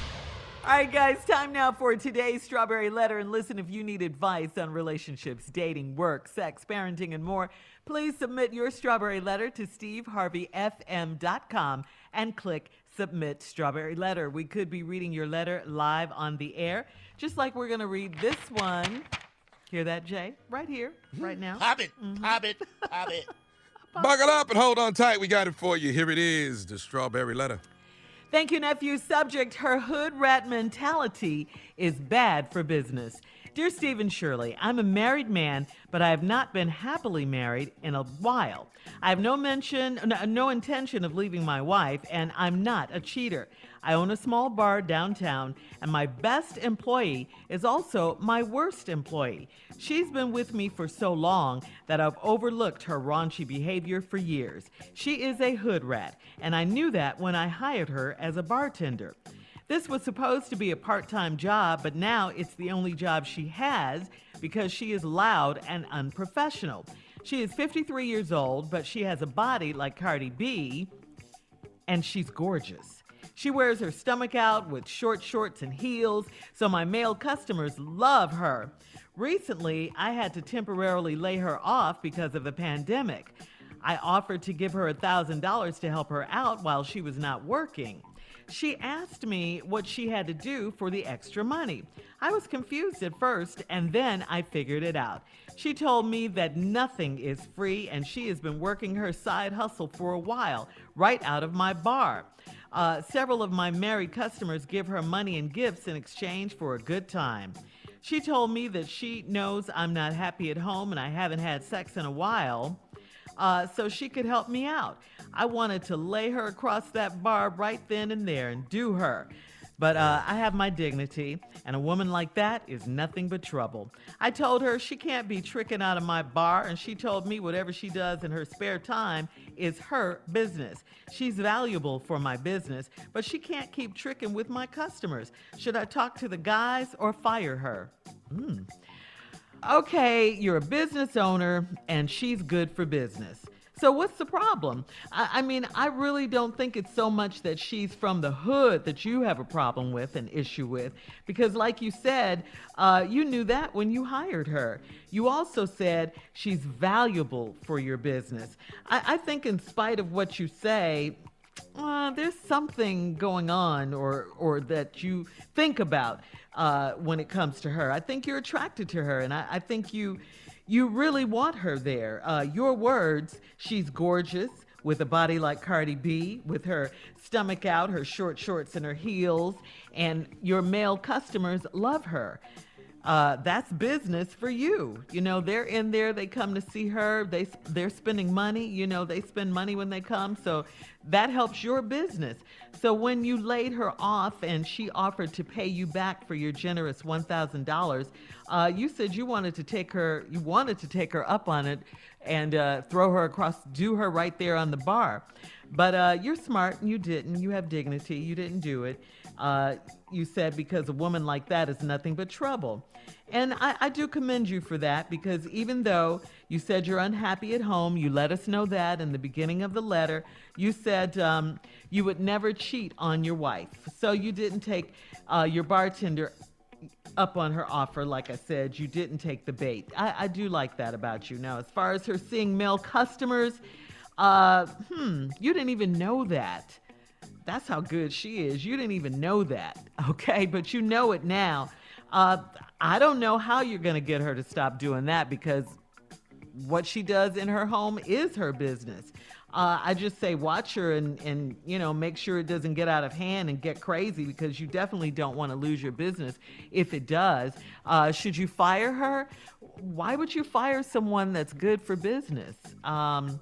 All right, guys, time now for today's Strawberry Letter. And listen, if you need advice on relationships, dating, work, sex, parenting, and more, please submit your Strawberry Letter to steveharveyfm.com and click Submit Strawberry Letter. We could be reading your letter live on the air, just like we're going to read this one. Hear that, Jay? Right here, mm-hmm. right now. Pop it, mm-hmm. pop it, pop it. (laughs) Buckle up and hold on tight. We got it for you. Here it is the strawberry letter. Thank you, nephew. Subject Her hood rat mentality is bad for business. Dear Stephen Shirley, I'm a married man, but I have not been happily married in a while. I have no mention, no, no intention of leaving my wife, and I'm not a cheater. I own a small bar downtown, and my best employee is also my worst employee. She's been with me for so long that I've overlooked her raunchy behavior for years. She is a hood rat, and I knew that when I hired her as a bartender. This was supposed to be a part time job, but now it's the only job she has because she is loud and unprofessional. She is 53 years old, but she has a body like Cardi B, and she's gorgeous. She wears her stomach out with short shorts and heels, so my male customers love her. Recently, I had to temporarily lay her off because of the pandemic. I offered to give her $1,000 to help her out while she was not working. She asked me what she had to do for the extra money. I was confused at first, and then I figured it out. She told me that nothing is free, and she has been working her side hustle for a while, right out of my bar. Uh, several of my married customers give her money and gifts in exchange for a good time. She told me that she knows I'm not happy at home and I haven't had sex in a while uh, so she could help me out. I wanted to lay her across that bar right then and there and do her. But uh, I have my dignity, and a woman like that is nothing but trouble. I told her she can't be tricking out of my bar, and she told me whatever she does in her spare time is her business. She's valuable for my business, but she can't keep tricking with my customers. Should I talk to the guys or fire her? Hmm. Okay, you're a business owner and she's good for business. So what's the problem? I, I, mean, I really don't think it's so much that she's from the hood that you have a problem with, an issue with, because like you said, uh, you knew that when you hired her. You also said she's valuable for your business. I, I think, in spite of what you say, uh, there's something going on, or or that you think about uh, when it comes to her. I think you're attracted to her, and I, I think you you really want her there. Uh, your words, she's gorgeous with a body like Cardi B, with her stomach out, her short shorts, and her heels, and your male customers love her. Uh, that's business for you. You know, they're in there. They come to see her. They they're spending money. You know, they spend money when they come. So that helps your business. So when you laid her off and she offered to pay you back for your generous one thousand uh, dollars, you said you wanted to take her. You wanted to take her up on it and uh, throw her across, do her right there on the bar. But uh, you're smart and you didn't. You have dignity. You didn't do it. Uh, you said because a woman like that is nothing but trouble. And I, I do commend you for that because even though you said you're unhappy at home, you let us know that in the beginning of the letter. You said um, you would never cheat on your wife. So you didn't take uh, your bartender up on her offer, like I said. You didn't take the bait. I, I do like that about you. Now, as far as her seeing male customers, uh, hmm, you didn't even know that. That's how good she is. You didn't even know that, (laughs) okay? But you know it now. Uh, I don't know how you're going to get her to stop doing that because what she does in her home is her business. Uh, I just say watch her and, and you know make sure it doesn't get out of hand and get crazy because you definitely don't want to lose your business if it does. Uh, should you fire her? Why would you fire someone that's good for business? Um,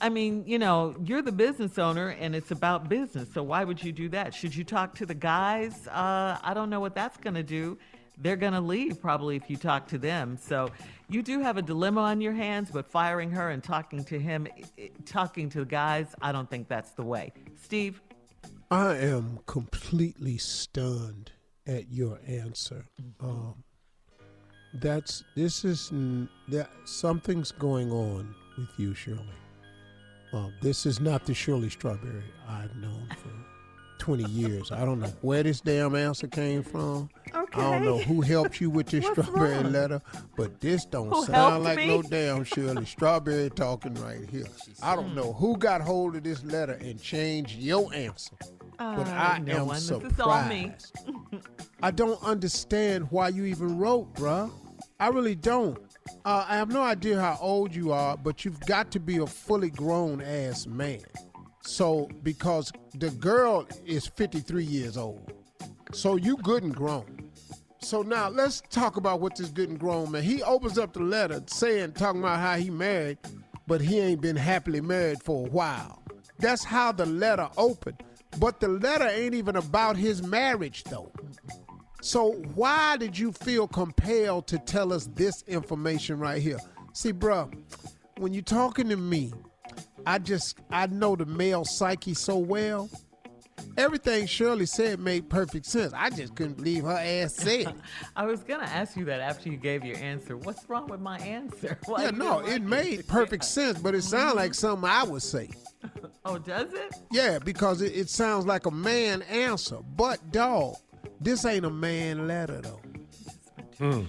I mean, you know, you're the business owner and it's about business. So why would you do that? Should you talk to the guys? Uh, I don't know what that's going to do. They're going to leave probably if you talk to them. So you do have a dilemma on your hands, but firing her and talking to him, talking to the guys, I don't think that's the way. Steve? I am completely stunned at your answer. Um, that's this is that something's going on with you, Shirley. Um, this is not the Shirley Strawberry I've known for 20 years. I don't know where this damn answer came from. Okay. I don't know who helped you with (laughs) this What's strawberry wrong? letter, but this don't Who sound like me? no damn Shirley Strawberry talking right here. I don't know who got hold of this letter and changed your answer, but Uh, I no am one. This surprised. is all me. I don't understand why you even wrote, bruh. I really don't. Uh, I have no idea how old you are, but you've got to be a fully grown ass man. So, because the girl is 53 years old, so you good and grown. So now let's talk about what this good and grown man. He opens up the letter saying, talking about how he married, but he ain't been happily married for a while. That's how the letter opened. But the letter ain't even about his marriage though. So why did you feel compelled to tell us this information right here? See, bruh, when you're talking to me, I just I know the male psyche so well. Everything Shirley said made perfect sense. I just couldn't believe her ass said it. (laughs) I was going to ask you that after you gave your answer. What's wrong with my answer? (laughs) Why yeah, no, didn't it like made perfect (laughs) sense, but it sounded mm-hmm. like something I would say. Oh, does it? Yeah, because it, it sounds like a man answer. But dog, this ain't a man letter though. Hmm.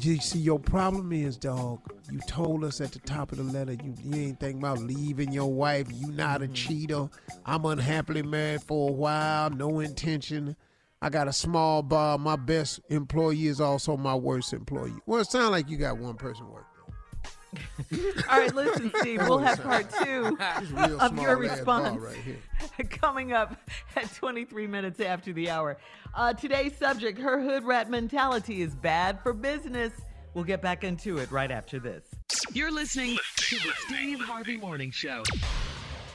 You see, your problem is, dog. You told us at the top of the letter you, you ain't thinking about leaving your wife. You not a mm-hmm. cheater. I'm unhappily married for a while. No intention. I got a small bar. My best employee is also my worst employee. Well, it sounds like you got one person work. All right, listen, (laughs) Steve, we'll have part two of your small ass bar response right here. (laughs) coming up at 23 minutes after the hour. Uh, today's subject her hood rat mentality is bad for business. We'll get back into it right after this. You're listening to the Steve Harvey Morning Show.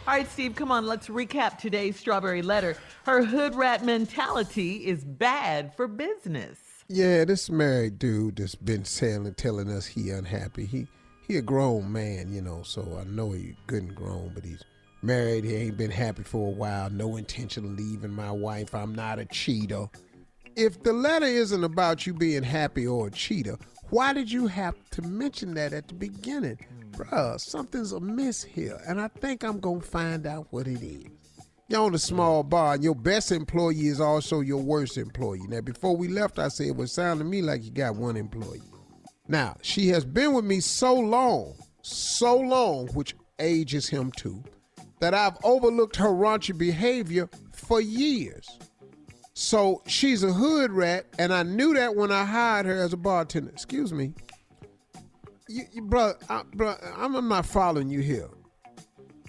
All right, Steve, come on, let's recap today's strawberry letter. Her hood rat mentality is bad for business. Yeah, this married dude that's been saying telling us he unhappy. He he a grown man, you know, so I know he good and grown, but he's married. He ain't been happy for a while. No intention of leaving my wife. I'm not a cheater. If the letter isn't about you being happy or a cheater, why did you have to mention that at the beginning? Bruh, something's amiss here, and I think I'm gonna find out what it is. You're on a small bar, and your best employee is also your worst employee. Now, before we left, I said, well, it sounded to me like you got one employee. Now, she has been with me so long, so long, which ages him too, that I've overlooked her raunchy behavior for years. So she's a hood rat, and I knew that when I hired her as a bartender. Excuse me. You, you, bro, I, bro, I'm, I'm not following you here.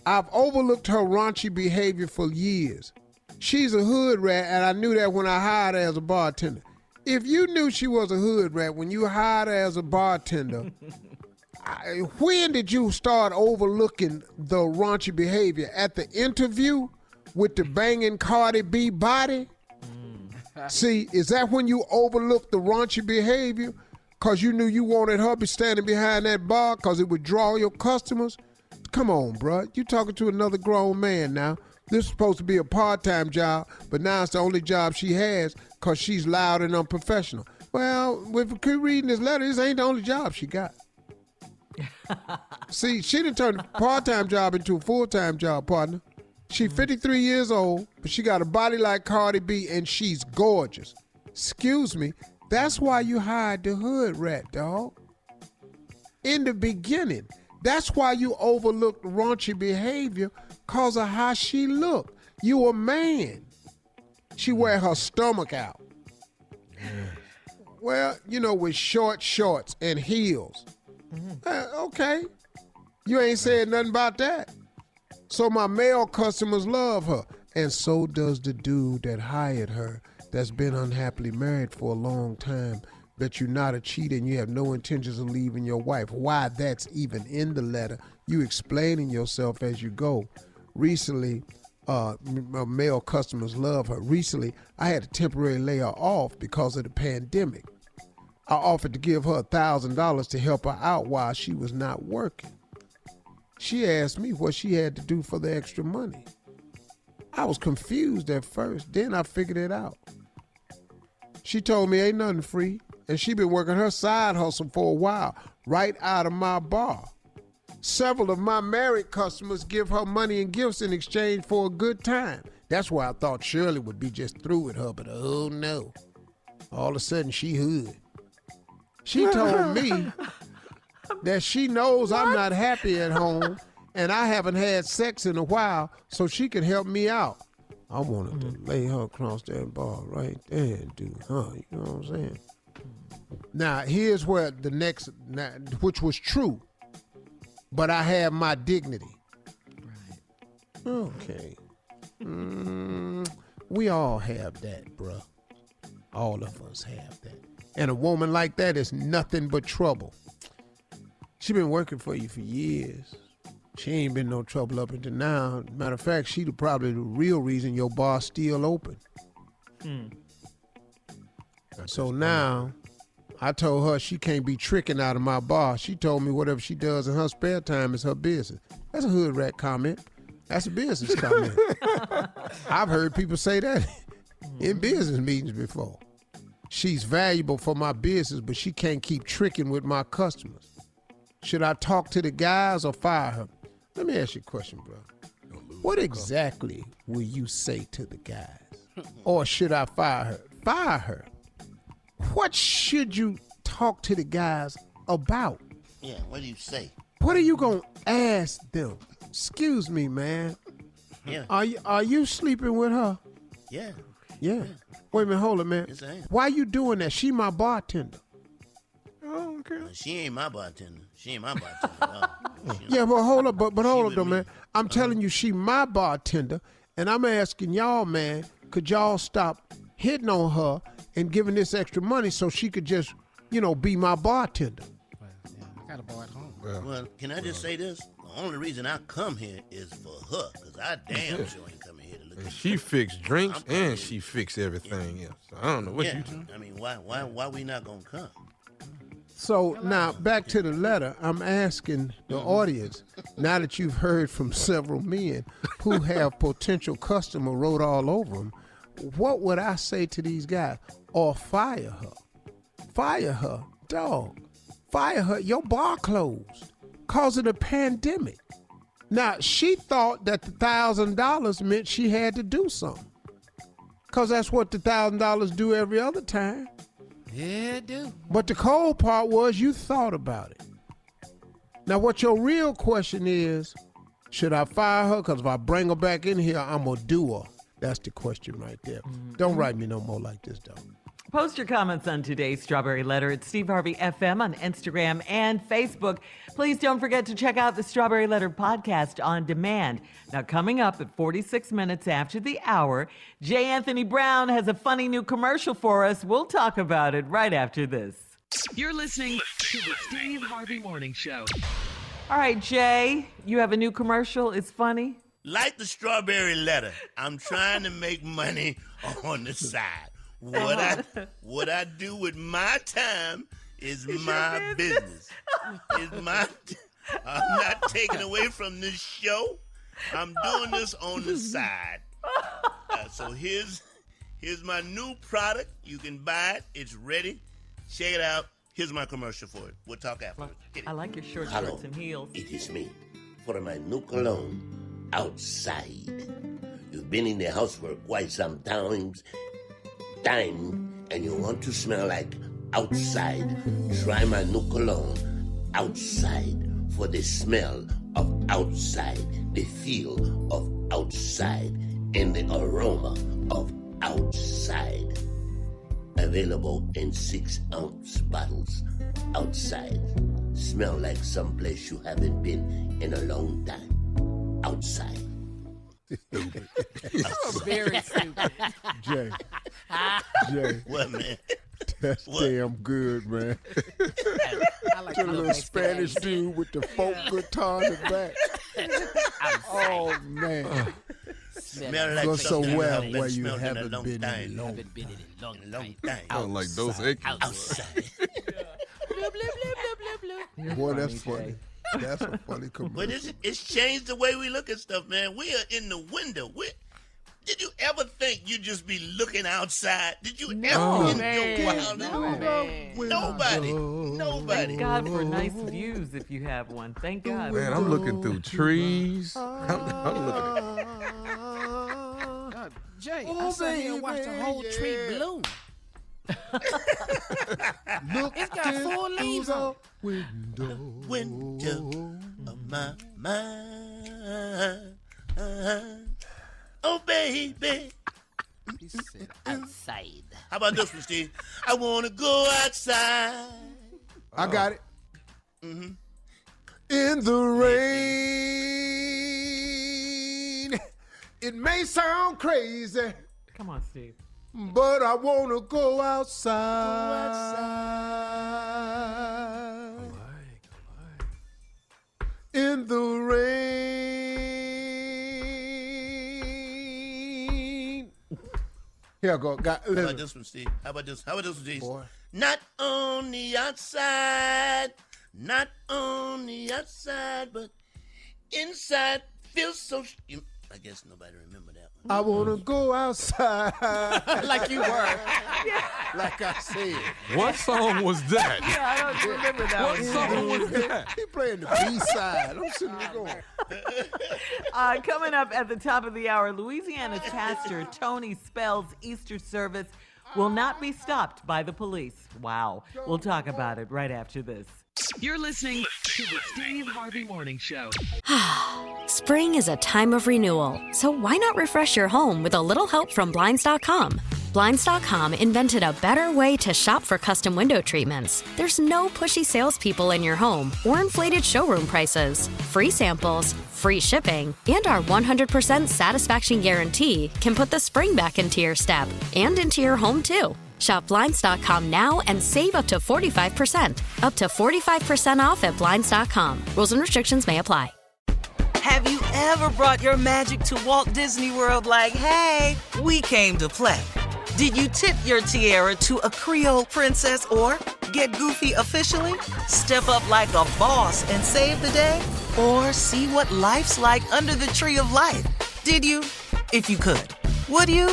I've overlooked her raunchy behavior for years. She's a hood rat, and I knew that when I hired her as a bartender. If you knew she was a hood rat when you hired her as a bartender, (laughs) I, when did you start overlooking the raunchy behavior? At the interview with the banging Cardi B body? Mm. (laughs) See, is that when you overlooked the raunchy behavior? Because you knew you wanted her to be standing behind that bar because it would draw your customers? Come on, bruh. You talking to another grown man now. This is supposed to be a part-time job, but now it's the only job she has because she's loud and unprofessional. Well, if we keep reading this letter, this ain't the only job she got. (laughs) See, she didn't turn a part-time job into a full-time job, partner. She mm-hmm. 53 years old, but she got a body like Cardi B, and she's gorgeous. Excuse me, that's why you hired the hood rat, dog. In the beginning, that's why you overlooked raunchy behavior cause of how she looked. You a man. She wear her stomach out. Well, you know, with short shorts and heels. Uh, okay. You ain't saying nothing about that. So my male customers love her. And so does the dude that hired her that's been unhappily married for a long time. Bet you're not a cheater and you have no intentions of leaving your wife. Why that's even in the letter. You explaining yourself as you go. Recently, uh, my male customers love her. Recently, I had to temporarily lay her off because of the pandemic. I offered to give her a thousand dollars to help her out while she was not working. She asked me what she had to do for the extra money. I was confused at first, then I figured it out. She told me ain't nothing free, and she been working her side hustle for a while, right out of my bar. Several of my married customers give her money and gifts in exchange for a good time. That's why I thought Shirley would be just through with her, but oh no. All of a sudden she hood. She told me (laughs) that she knows I'm not happy at home and I haven't had sex in a while, so she can help me out. I wanted to mm-hmm. lay her across that bar right there, dude. Huh? You know what I'm saying? Now here's where the next, which was true, but I have my dignity. Right. Okay. Mm, we all have that, bruh. All of us have that. And a woman like that is nothing but trouble. She been working for you for years. She ain't been no trouble up until now. Matter of fact, she the probably the real reason your bar's still open. So now, I told her she can't be tricking out of my bar. She told me whatever she does in her spare time is her business. That's a hood rat comment. That's a business (laughs) comment. I've heard people say that (laughs) in business meetings before. She's valuable for my business, but she can't keep tricking with my customers. Should I talk to the guys or fire her? Let me ask you a question, bro. What exactly will you say to the guys? (laughs) Or should I fire her? Fire her. What should you talk to the guys about? Yeah, what do you say? What are you gonna ask them? Excuse me, man. Yeah. Are you are you sleeping with her? Yeah. Yeah. Wait a minute, hold it, man. Yes, I am. Why you doing that? She my bartender. Uh, She ain't my bartender. She ain't my bartender. (laughs) no. Yeah, but hold up, but but hold up though, me. man. I'm telling you, she my bartender, and I'm asking y'all, man, could y'all stop hitting on her and giving this extra money so she could just, you know, be my bartender? yeah, I got a bar at home. Well, can I just say this? The only reason I come here is for her, because I damn (laughs) sure ain't coming here to look And at she fixed drinks and she fixed everything else. So I don't know what yeah. you doing. I mean, why, why, why we not gonna come? So now back to the letter. I'm asking the mm-hmm. audience, now that you've heard from several men who have (laughs) potential customer wrote all over them, what would I say to these guys? Or fire her. Fire her. Dog. Fire her. Your bar closed. Cause of the pandemic. Now she thought that the thousand dollars meant she had to do something. Cause that's what the thousand dollars do every other time. Yeah, it do. But the cold part was you thought about it. Now, what your real question is, should I fire her? Because if I bring her back in here, I'm going to do her. That's the question right there. Mm-hmm. Don't write me no more like this, though. Post your comments on today's Strawberry Letter at Steve Harvey FM on Instagram and Facebook. Please don't forget to check out the Strawberry Letter podcast on demand. Now, coming up at 46 minutes after the hour, J. Anthony Brown has a funny new commercial for us. We'll talk about it right after this. You're listening to the Steve Harvey Morning Show. All right, Jay, you have a new commercial. It's funny. Like the strawberry letter, I'm trying to make money on the side. What I (laughs) what I do with my time is my business. (laughs) Is my I'm not taking away from this show. I'm doing this on the side. Uh, so here's here's my new product. You can buy it. It's ready. Check it out. Here's my commercial for it. We'll talk afterwards. I like your short Hello. shorts and heels. It is me for my new cologne outside. You've been in the house for quite some times, time, and you want to smell like outside. Try my new cologne outside for the smell of outside, the feel of outside, and the aroma of outside. Available in six ounce bottles outside. Smell like someplace you haven't been in a long time. Outside. (laughs) (laughs) Very (laughs) stupid. Jay. Jay. What, man? That's damn good, man. I like the the little Spanish dude with the folk guitar in the back. oh man. Smell like Go so something you well haven't been where you smelled in a haven't long been in time. a long Haven't been in a long, long time. Sound like those Aiken. Outside. Boy, that's funny. (laughs) That's a funny commercial. But it's, it's changed the way we look at stuff, man. We are in the window. We, did you ever think you'd just be looking outside? Did you ever in your wildest Nobody. Nobody. Thank God for nice views if you have one. Thank God. Man, I'm looking through trees. Ah. (laughs) I'm, I'm looking. God, Jay, I oh, sat here and watched the whole tree bloom. (laughs) it's got four leaves on. Window. Window of my mind. Oh, baby. He said outside. How about this one, Steve? I want to go outside. I got it. Mm-hmm. In the rain. It may sound crazy, Come on, Steve. but I want to go outside. In the rain. Here I go. Got, How about this one, Steve? How about this? How about this one, Steve? Not on the outside, not on the outside, but inside feels so. Sh- I guess nobody remember that one. I want to go outside. (laughs) like you were. (laughs) Like I said. What song was that? Yeah, I don't remember that What one. song was that? He playing the B side. I'm sitting there going. (laughs) Uh, coming up at the top of the hour, Louisiana pastor Tony Spell's Easter service will not be stopped by the police. Wow. We'll talk about it right after this. You're listening to the Steve Harvey Morning Show. (sighs) Spring is a time of renewal, so why not refresh your home with a little help from Blinds.com? Blinds.com invented a better way to shop for custom window treatments. There's no pushy salespeople in your home or inflated showroom prices. Free samples, free shipping, and our 100% satisfaction guarantee can put the spring back into your step and into your home too. Shop Blinds.com now and save up to 45%. Up to 45% off at Blinds.com. Rules and restrictions may apply. Have you ever brought your magic to Walt Disney World like, hey, we came to play? Did you tip your tiara to a Creole princess or get goofy officially? Step up like a boss and save the day? Or see what life's like under the tree of life? Did you? If you could. Would you?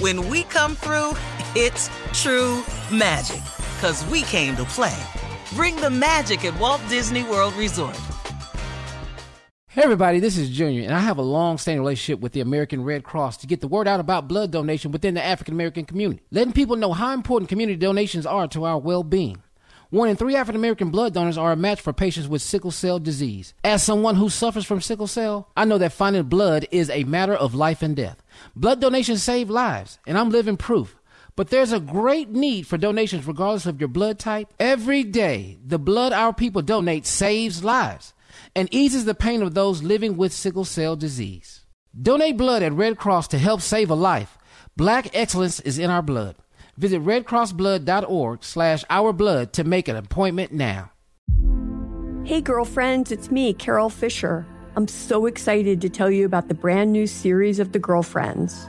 When we come through, it's true magic. Cause we came to play. Bring the magic at Walt Disney World Resort. Hey everybody, this is Junior, and I have a long-standing relationship with the American Red Cross to get the word out about blood donation within the African American community, letting people know how important community donations are to our well-being. One in three African American blood donors are a match for patients with sickle cell disease. As someone who suffers from sickle cell, I know that finding blood is a matter of life and death. Blood donations save lives, and I'm living proof. But there's a great need for donations regardless of your blood type. Every day, the blood our people donate saves lives and eases the pain of those living with sickle cell disease. Donate blood at Red Cross to help save a life. Black excellence is in our blood. Visit redcrossblood.org slash our blood to make an appointment now. Hey, girlfriends, it's me, Carol Fisher. I'm so excited to tell you about the brand new series of The Girlfriends.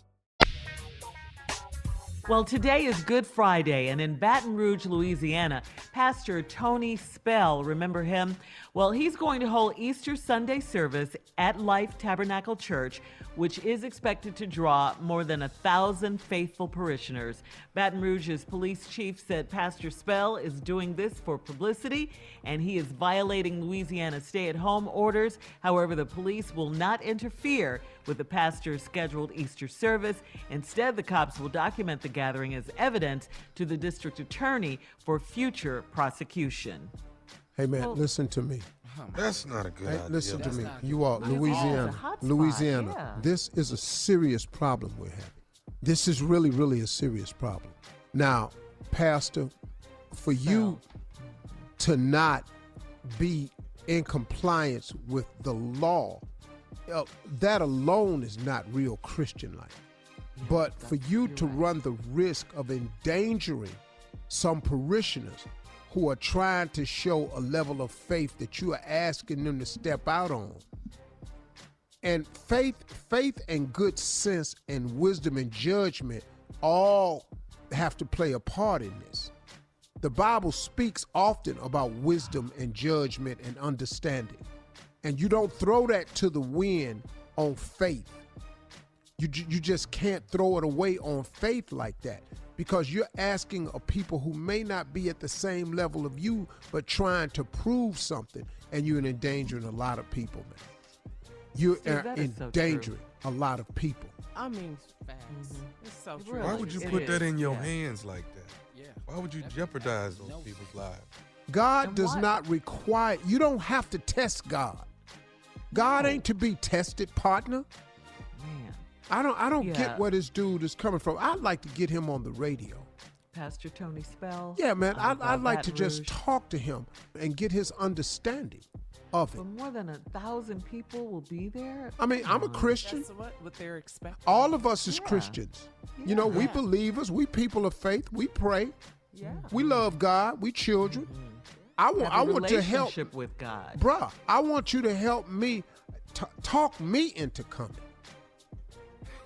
Well, today is Good Friday, and in Baton Rouge, Louisiana, Pastor Tony Spell, remember him? Well, he's going to hold Easter Sunday service at Life Tabernacle Church, which is expected to draw more than a thousand faithful parishioners. Baton Rouge's police chief said Pastor Spell is doing this for publicity and he is violating Louisiana's stay at home orders. However, the police will not interfere with the pastor's scheduled Easter service. Instead, the cops will document the gathering as evidence to the district attorney for future prosecution. Hey man, Well- listen to me. Oh, That's not a good Hey, idea. listen to me. not You all, Louisiana, Louisiana. yeah. This is a serious problem we're having. This is really, really a serious problem. Now, Pastor, for you to not be in compliance with the law, uh, that alone is not real Christian like. But for you to run the risk of endangering some parishioners who are trying to show a level of faith that you are asking them to step out on. And faith, faith and good sense and wisdom and judgment all have to play a part in this. The Bible speaks often about wisdom and judgment and understanding. And you don't throw that to the wind on faith. You, you just can't throw it away on faith like that because you're asking a people who may not be at the same level of you, but trying to prove something, and you're endangering a lot of people, man. You Steve, are that is so endangering a lot of people. I mean, facts. Mm-hmm. It's so true. Why would you It put that in your Yeah. hands like that? Yeah. Why would you jeopardize those people's lives? God And does why- not require, you don't have to test God. God ain't to be tested, partner. Man, I don't I don't Yeah. get where this dude is coming from. I'd like to get him on the radio. Pastor Tony Spell. Yeah, man, I'd, uh, I'd like to Baton just talk to him and get his understanding of it. But more than a thousand people will be there. I mean, I'm a Christian. That's what, what they're expecting. All of us is Yeah. Christians. You know, we Yeah. believers, we people of faith, we pray, Yeah. we love God, we children. I want Have I a want to help relationship with God. Bruh, I want you to help me t- talk me into coming.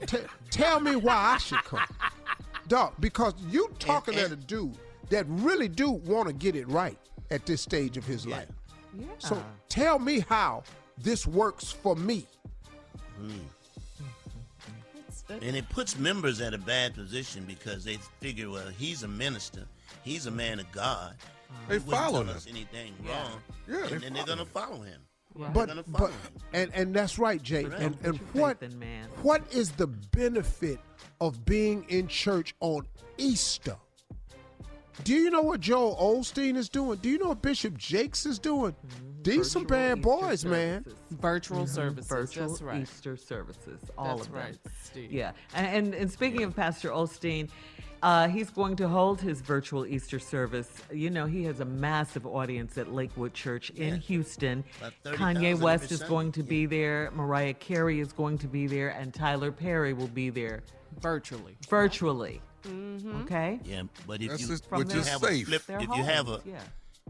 T- tell me why I should come. (laughs) Dog, because you talking at a dude that really do want to get it right at this stage of his life. Yeah. So tell me how this works for me. Hmm. And it puts members at a bad position because they figure, well, he's a minister, he's a man of God. They He follow him. us anything Yeah. wrong, Yeah, they and then they're gonna him. follow him. But They're gonna but find and and that's right, Jay. Correct. And and what faith in man. what is the benefit of being in church on Easter? Do you know what Joel Osteen is doing? Do you know what Bishop Jakes is doing? These some bad Easter boys, man. services. Virtual Mhm. services. Virtual That's right. Easter services. All That's of them. Steve. Yeah. And, and, and speaking of Pastor Osteen, uh, he's going to hold his virtual Easter service. You know, he has a massive audience at Lakewood Church in Houston. About 30,000 Kanye West is going to be there. Mariah Carey is going to be there. And Tyler Perry will be there Virtually. virtually. Mm-hmm. Okay? Yeah, but if That's you, just- which you is have safe. a flip, Their if you have a yeah.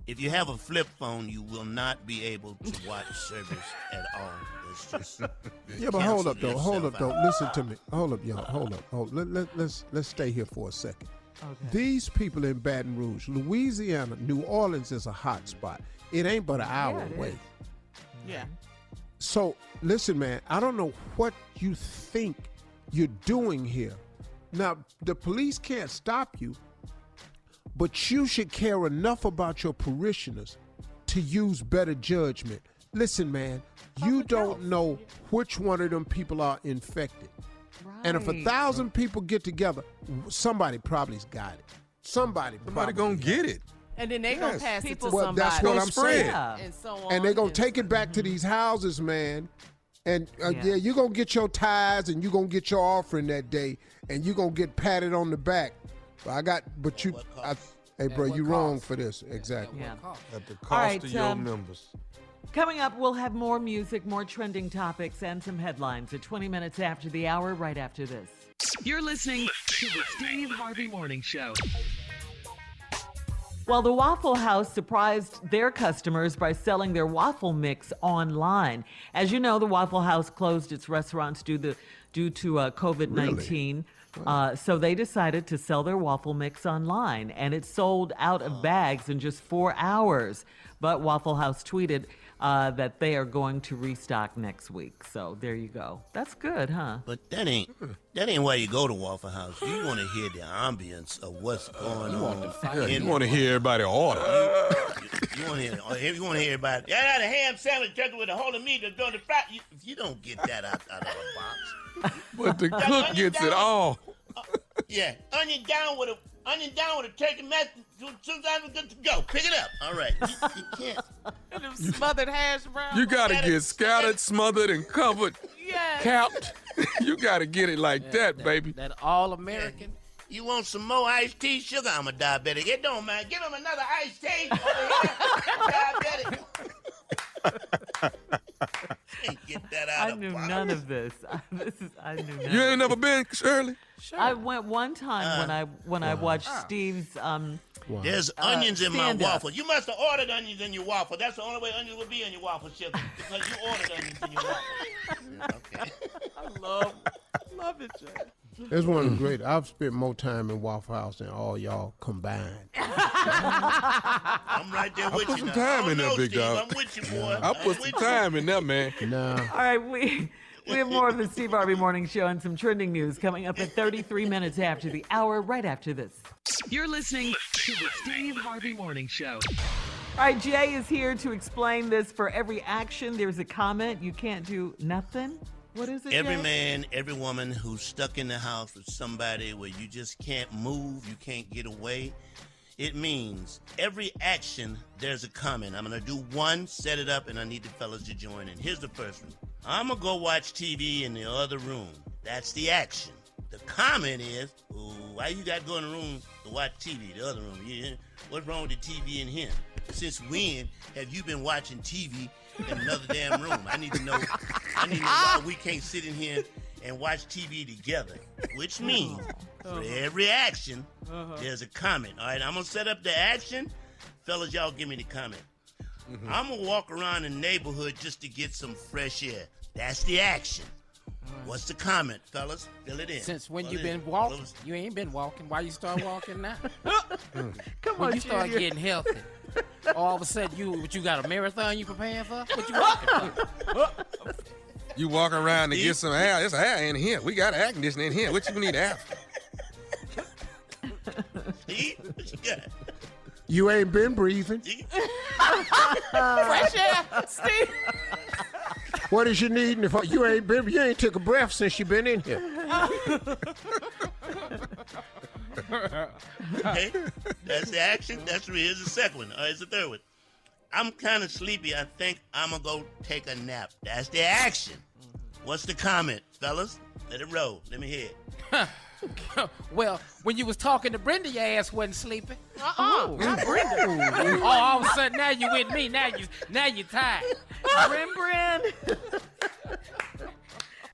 If you have a flip phone, you will not be able to watch (laughs) service at all. It's just (laughs) Yeah, but hold up though. Hold yourself up though. out. Listen to me. Hold up, y'all. Hold up. Hold. Let, let, let's let's stay here for a second. Okay. These people in Baton Rouge, Louisiana, New Orleans is a hot spot. It ain't but an hour it away. is. Yeah. So listen, man. I don't know what you think you're doing here. Now the police can't stop you, but you should care enough about your parishioners to use better judgment. Listen, man. You don't know which one of them people are infected. Right. And if a thousand people get together, somebody probably's got it. Somebody, Somebody gonna get it. And then they gonna pass People- it to Well, somebody. that's what I'm saying. Yeah. And so on. and they're gonna take it back to these houses, man. And uh, Yeah. yeah. you're gonna get your tithes and you're gonna get your offering that day, and you're gonna get patted on the back. But I got, but you, I, hey, bro, what you wrong for this. Exactly. Yeah. At the cost right, of your um, members. Coming up, we'll have more music, more trending topics, and some headlines at 20 minutes after the hour, right after this. You're listening to the Steve Harvey Morning Show. Well, the Waffle House surprised their customers by selling their waffle mix online. As you know, the Waffle House closed its restaurants due, the, due to uh, COVID 19. Uh, so they decided to sell their waffle mix online, and it sold out of bags in just four hours. But Waffle House tweeted uh, that they are going to restock next week. So there you go. That's good, huh? But that ain't that ain't why you go to Waffle House. You want to hear the ambience of what's going on. Yeah, you want to hear everybody order. You want to hear? oh, You want to hear about? Yeah, I got a ham sandwich turkey with a whole of meat that's going to fry. You, if you don't get that out, out of a box, But the cook gets it all. yeah, onion down with a onion down with a turkey mashed. Sometimes it's good to go. Pick it up. All right, you, you can't. (laughs) And them smothered hash browns. You gotta Gotta- get scattered, smothered, and covered, Yes. capped. (laughs) you gotta get it like that, baby. That all American. You want some more iced tea? Sugar, I'm a diabetic. It don't matter. Give him another iced tea. Over (laughs) here. diabetic. Can't get that out I of knew box. none of this. this is I knew none. You ain't never been, Shirley? I went one time when I when I watched Uh. Steve's um There's Uh, onions in my waffle. You must have ordered onions in your waffle. That's the only way onions would be in your waffle chip because you ordered onions in your waffle. (laughs) Okay. I love, love it, Jay. It's one of the mm. great. I've spent more time in Waffle House than all y'all combined. (laughs) I'm right there I with put you some now. time I in don't there, know, big Steve. dog. I'm with you, boy. I I'm put with some you. time in there, man. (laughs) Nah. All right, we we have more of the Steve Harvey Morning Show and some trending news coming up at 33 minutes after the hour, right after this. You're listening to the Steve Harvey Morning Show. All right, Jay is here to explain this. For every action, there's a comment. You can't do nothing. What is it? Every Jay? man, every woman who's stuck in the house with somebody where you just can't move, you can't get away, it means every action, there's a comment. I'm going to do one, set it up, and I need the fellas to join in. Here's the first one I'm going to go watch TV in the other room. That's the action. The comment is, Ooh, why you got to go in the room to watch TV, the other room? Yeah, what's wrong with the TV in here? Since when have you been watching TV in another damn room? I need to know. I need to know why we can't sit in here and watch TV together. Which uh-huh. means for uh-huh. every action, uh-huh. there's a comment. All right, I'm gonna set up the action, fellas. Y'all give me the comment. Mm-hmm. I'm gonna walk around the neighborhood just to get some fresh air. That's the action. What's the comment, fellas? Fill it in. Since when Fill you it been in. walking? You ain't been walking. Why you start walking now? (laughs) Come when on, you start Junior. getting healthy. (laughs) All of a sudden, you what you got a marathon you preparing for? What you walking for? (laughs) You walk around to get some air. There's air in here. We got air conditioning in here. What you need air? for? What you got? You ain't been breathing. (laughs) Fresh air, Steve. What is you needing? If you ain't been, you ain't took a breath since you been in here. Okay, that's the action. That's three. Here's the second one. Uh, here's the third one. I'm kind of sleepy. I think I'm gonna go take a nap. That's the action. What's the comment, fellas? Let it roll. Let me hear it. (laughs) well, when you was talking to Brenda, your ass wasn't sleeping. Uh-uh, not Brenda. (laughs) oh, all of a sudden now you with me. Now you now you tired. (laughs) Brim Brim.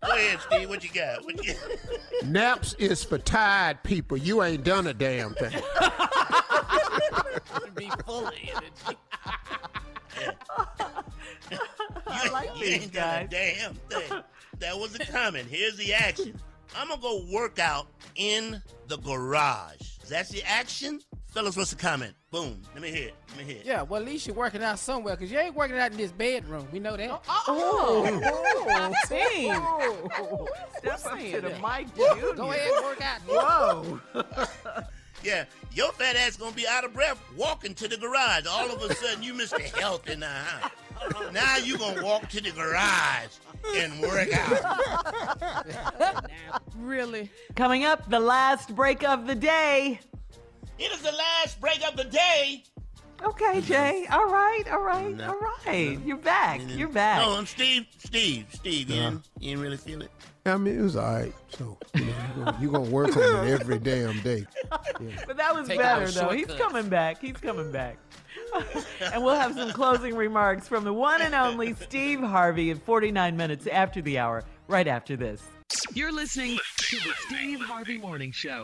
Go ahead, Steve. What you got? What you (laughs) Naps is for tired people. You ain't done a damn thing. be full of energy. (laughs) I like you these ain't done a damn thing. That was the comment. Here's the action. I'm gonna go work out in the garage. That's the action. Fellas, what's the comment? Boom. Let me hear it. Let me hear it. Yeah, well, at least you're working out somewhere because you ain't working out in this bedroom. We know that. Oh, oh (laughs) team. Step up to the mic, Yeah, Junior. Go ahead and work out. Whoa. (laughs) Yeah, your fat ass gonna be out of breath walking to the garage. All of a sudden, you Mr. Health in the house. Now you gonna walk to the garage and work out. Really? Coming up, the last break of the day. It is the last break of the day. Okay, Jay. All right, all right, all right. You're back. Mm-hmm. You're back. No, I'm Steve. Steve. Steve. You, didn't, you didn't really feel it. I mean, it was all right. So you know, you're gonna, you gonna work on it every damn day. (laughs) But that was Taking better, those though. He's coming back. He's coming back. (laughs) and we'll have some closing remarks from the one and only Steve Harvey in 49 minutes after the hour, right after this. You're listening to the Steve Harvey Morning Show.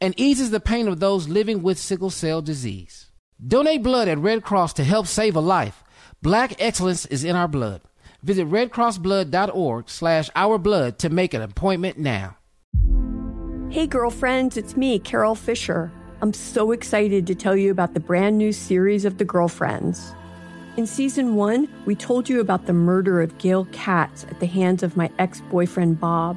and eases the pain of those living with sickle cell disease. Donate blood at Red Cross to help save a life. Black excellence is in our blood. Visit redcrossblood.org slash our blood to make an appointment now. Hey, girlfriends, it's me, Carol Fisher. I'm so excited to tell you about the brand new series of The Girlfriends. In season one, we told you about the murder of Gail Katz at the hands of my ex boyfriend, Bob.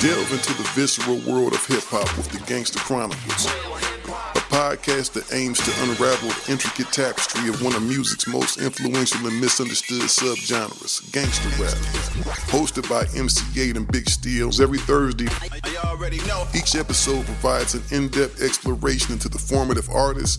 Delve into the visceral world of hip hop with the Gangster Chronicles, a podcast that aims to unravel the intricate tapestry of one of music's most influential and misunderstood subgenres, gangster rap. Hosted by MC Eiht and Big Steels every Thursday, each episode provides an in depth exploration into the formative artists,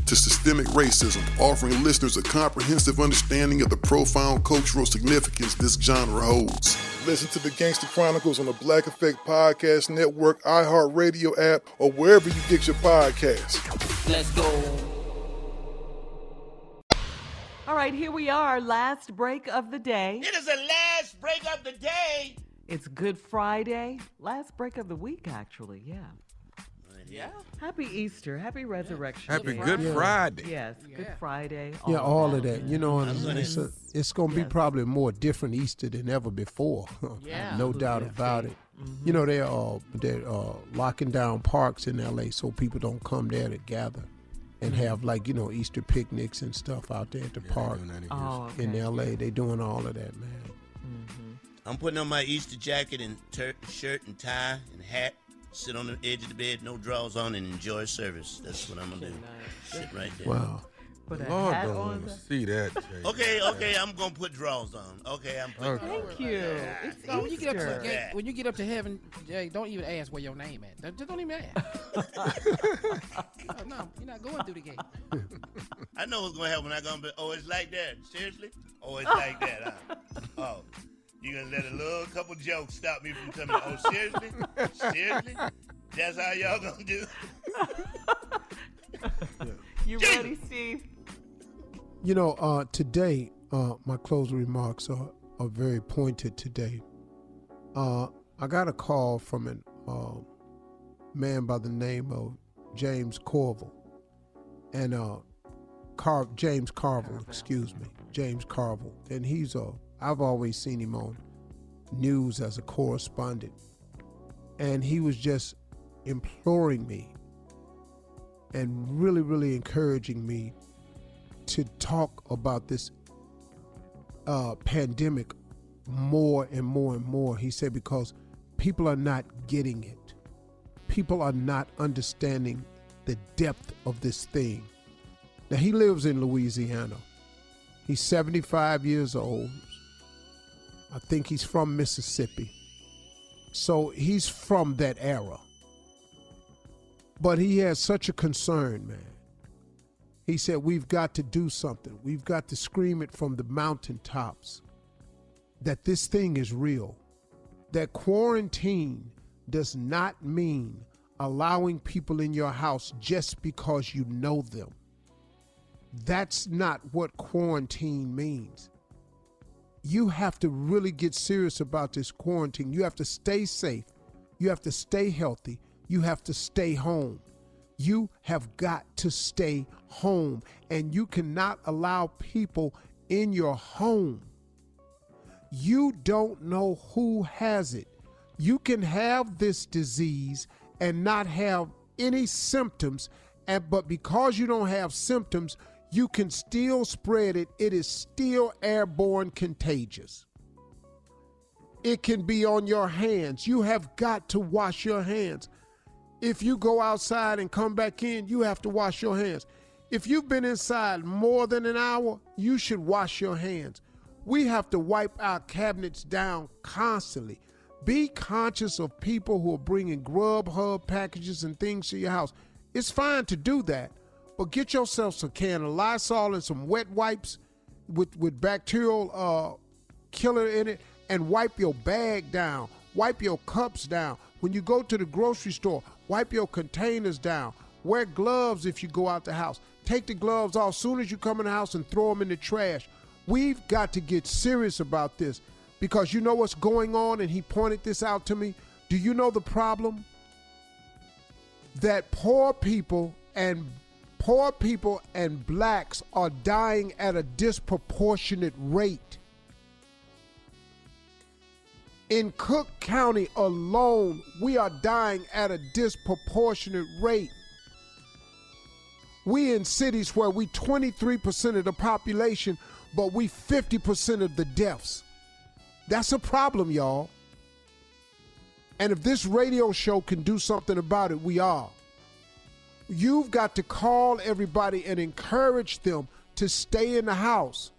to systemic racism, offering listeners a comprehensive understanding of the profound cultural significance this genre holds. Listen to the Gangster Chronicles on the Black Effect Podcast Network, iHeartRadio app, or wherever you get your podcasts. Let's go. All right, here we are, last break of the day. It is the last break of the day. It's Good Friday, last break of the week, actually. Yeah. Yeah. Happy Easter. Happy Resurrection. Happy Day. Good Yeah. Friday. Yes, Good Friday. Yeah, all of that. You know, and gonna- it's, a, it's going to be probably more different Easter than ever before. (laughs) Yeah. no doubt about it. You know, they're uh, they're uh, locking down parks in L.A. so people don't come there to gather and Mm-hmm. have like you know Easter picnics and stuff out there at the park Oh, in okay. L.A. They doing all of that, man. I'm putting on my Easter jacket and tur- shirt and tie and hat. Sit on the edge of the bed, no drawers on, and enjoy service. That's what I'm gonna do. Sit right there. Wow. Put a Lord hat don't on. want the- to see that, Jay. Okay, okay, I'm gonna put drawers on. Okay, I'm putting. Okay. Thank you. It's when you get up to Easter. the when you get up to heaven, Jay, don't even ask where your name at. Don't- Just don't even ask. (laughs) Oh, no, you're not going through the gate. I know what's gonna happen. I'm gonna be. Oh, it's like that. Seriously? Oh, it's like that. Huh? (laughs) Oh, you gonna let a little couple jokes stop me from coming? Oh, seriously? Seriously? That's how y'all gonna do? (laughs) You ready, Steve? You know, uh, today, uh, my closing remarks are, are very pointed today. Uh, I got a call from a uh, man by the name of James Corville. And uh, Car- James Carville, excuse me, James Carville. And he's a, I've always seen him on news as a correspondent. And he was just imploring me and really, really encouraging me to talk about this uh, pandemic more and more and more. He said because people are not getting it, people are not understanding the depth of this thing. Now he lives in Louisiana. He's 75 years old. I think he's from Mississippi. So he's from that era. But he has such a concern, man. He said, We've got to do something. We've got to scream it from the mountaintops that this thing is real. That quarantine does not mean allowing people in your house just because you know them. That's not what quarantine means. You have to really get serious about this quarantine. You have to stay safe. You have to stay healthy. You have to stay home. You have got to stay home. And you cannot allow people in your home. You don't know who has it. You can have this disease and not have any symptoms, and but because you don't have symptoms, you can still spread it. It is still airborne contagious. It can be on your hands. You have got to wash your hands. If you go outside and come back in, you have to wash your hands. If you've been inside more than an hour, you should wash your hands. We have to wipe our cabinets down constantly. Be conscious of people who are bringing Grubhub packages and things to your house. It's fine to do that, but get yourself some can of Lysol and some wet wipes with with bacterial uh, killer in it, and wipe your bag down. Wipe your cups down. When you go to the grocery store, wipe your containers down. Wear gloves if you go out the house. Take the gloves off as soon as you come in the house and throw them in the trash. We've got to get serious about this because you know what's going on, and he pointed this out to me. Do you know the problem? That poor people and poor people and blacks are dying at a disproportionate rate. In Cook County alone, we are dying at a disproportionate rate. We in cities where we 23% of the population, but we 50% of the deaths. That's a problem, y'all. And if this radio show can do something about it, we are. You've got to call everybody and encourage them to stay in the house.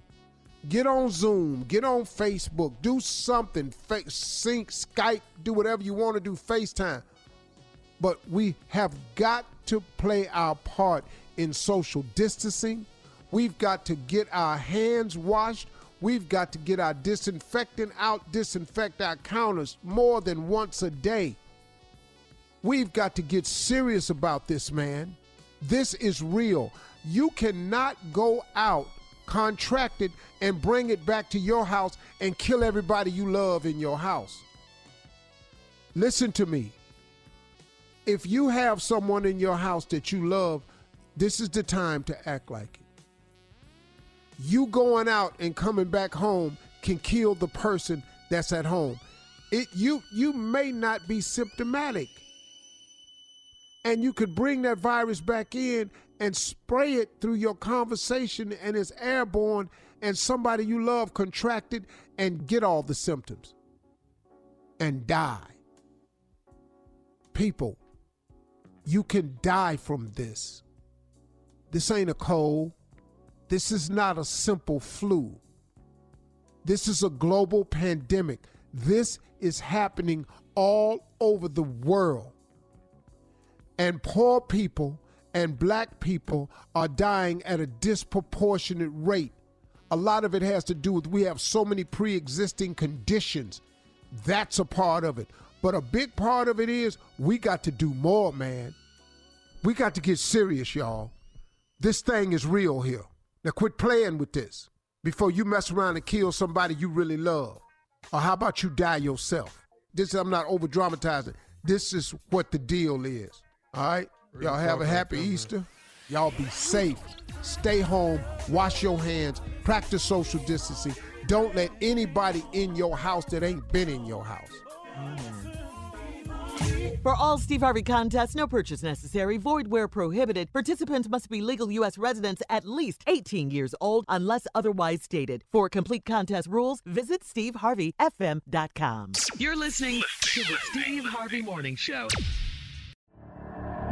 Get on Zoom, get on Facebook, do something, fa- sync, Skype, do whatever you want to do, FaceTime. But we have got to play our part in social distancing. We've got to get our hands washed. We've got to get our disinfectant out, disinfect our counters more than once a day. We've got to get serious about this, man. This is real. You cannot go out contracted and bring it back to your house and kill everybody you love in your house. Listen to me. If you have someone in your house that you love, this is the time to act like it. You going out and coming back home can kill the person that's at home. It you you may not be symptomatic. And you could bring that virus back in and spray it through your conversation and it's airborne and somebody you love contracted and get all the symptoms and die. People, you can die from this. This ain't a cold. This is not a simple flu. This is a global pandemic. This is happening all over the world. And poor people and black people are dying at a disproportionate rate. A lot of it has to do with we have so many pre existing conditions. That's a part of it. But a big part of it is we got to do more, man. We got to get serious, y'all. This thing is real here. Now quit playing with this before you mess around and kill somebody you really love. Or how about you die yourself? This I'm not over dramatizing. This is what the deal is. All right? Y'all have a happy Easter. Y'all be safe. Stay home. Wash your hands. Practice social distancing. Don't let anybody in your house that ain't been in your house. Mm. For all Steve Harvey contests, no purchase necessary, void where prohibited. Participants must be legal U.S. residents at least 18 years old unless otherwise stated. For complete contest rules, visit SteveHarveyFM.com. You're listening to the Steve Harvey Morning Show.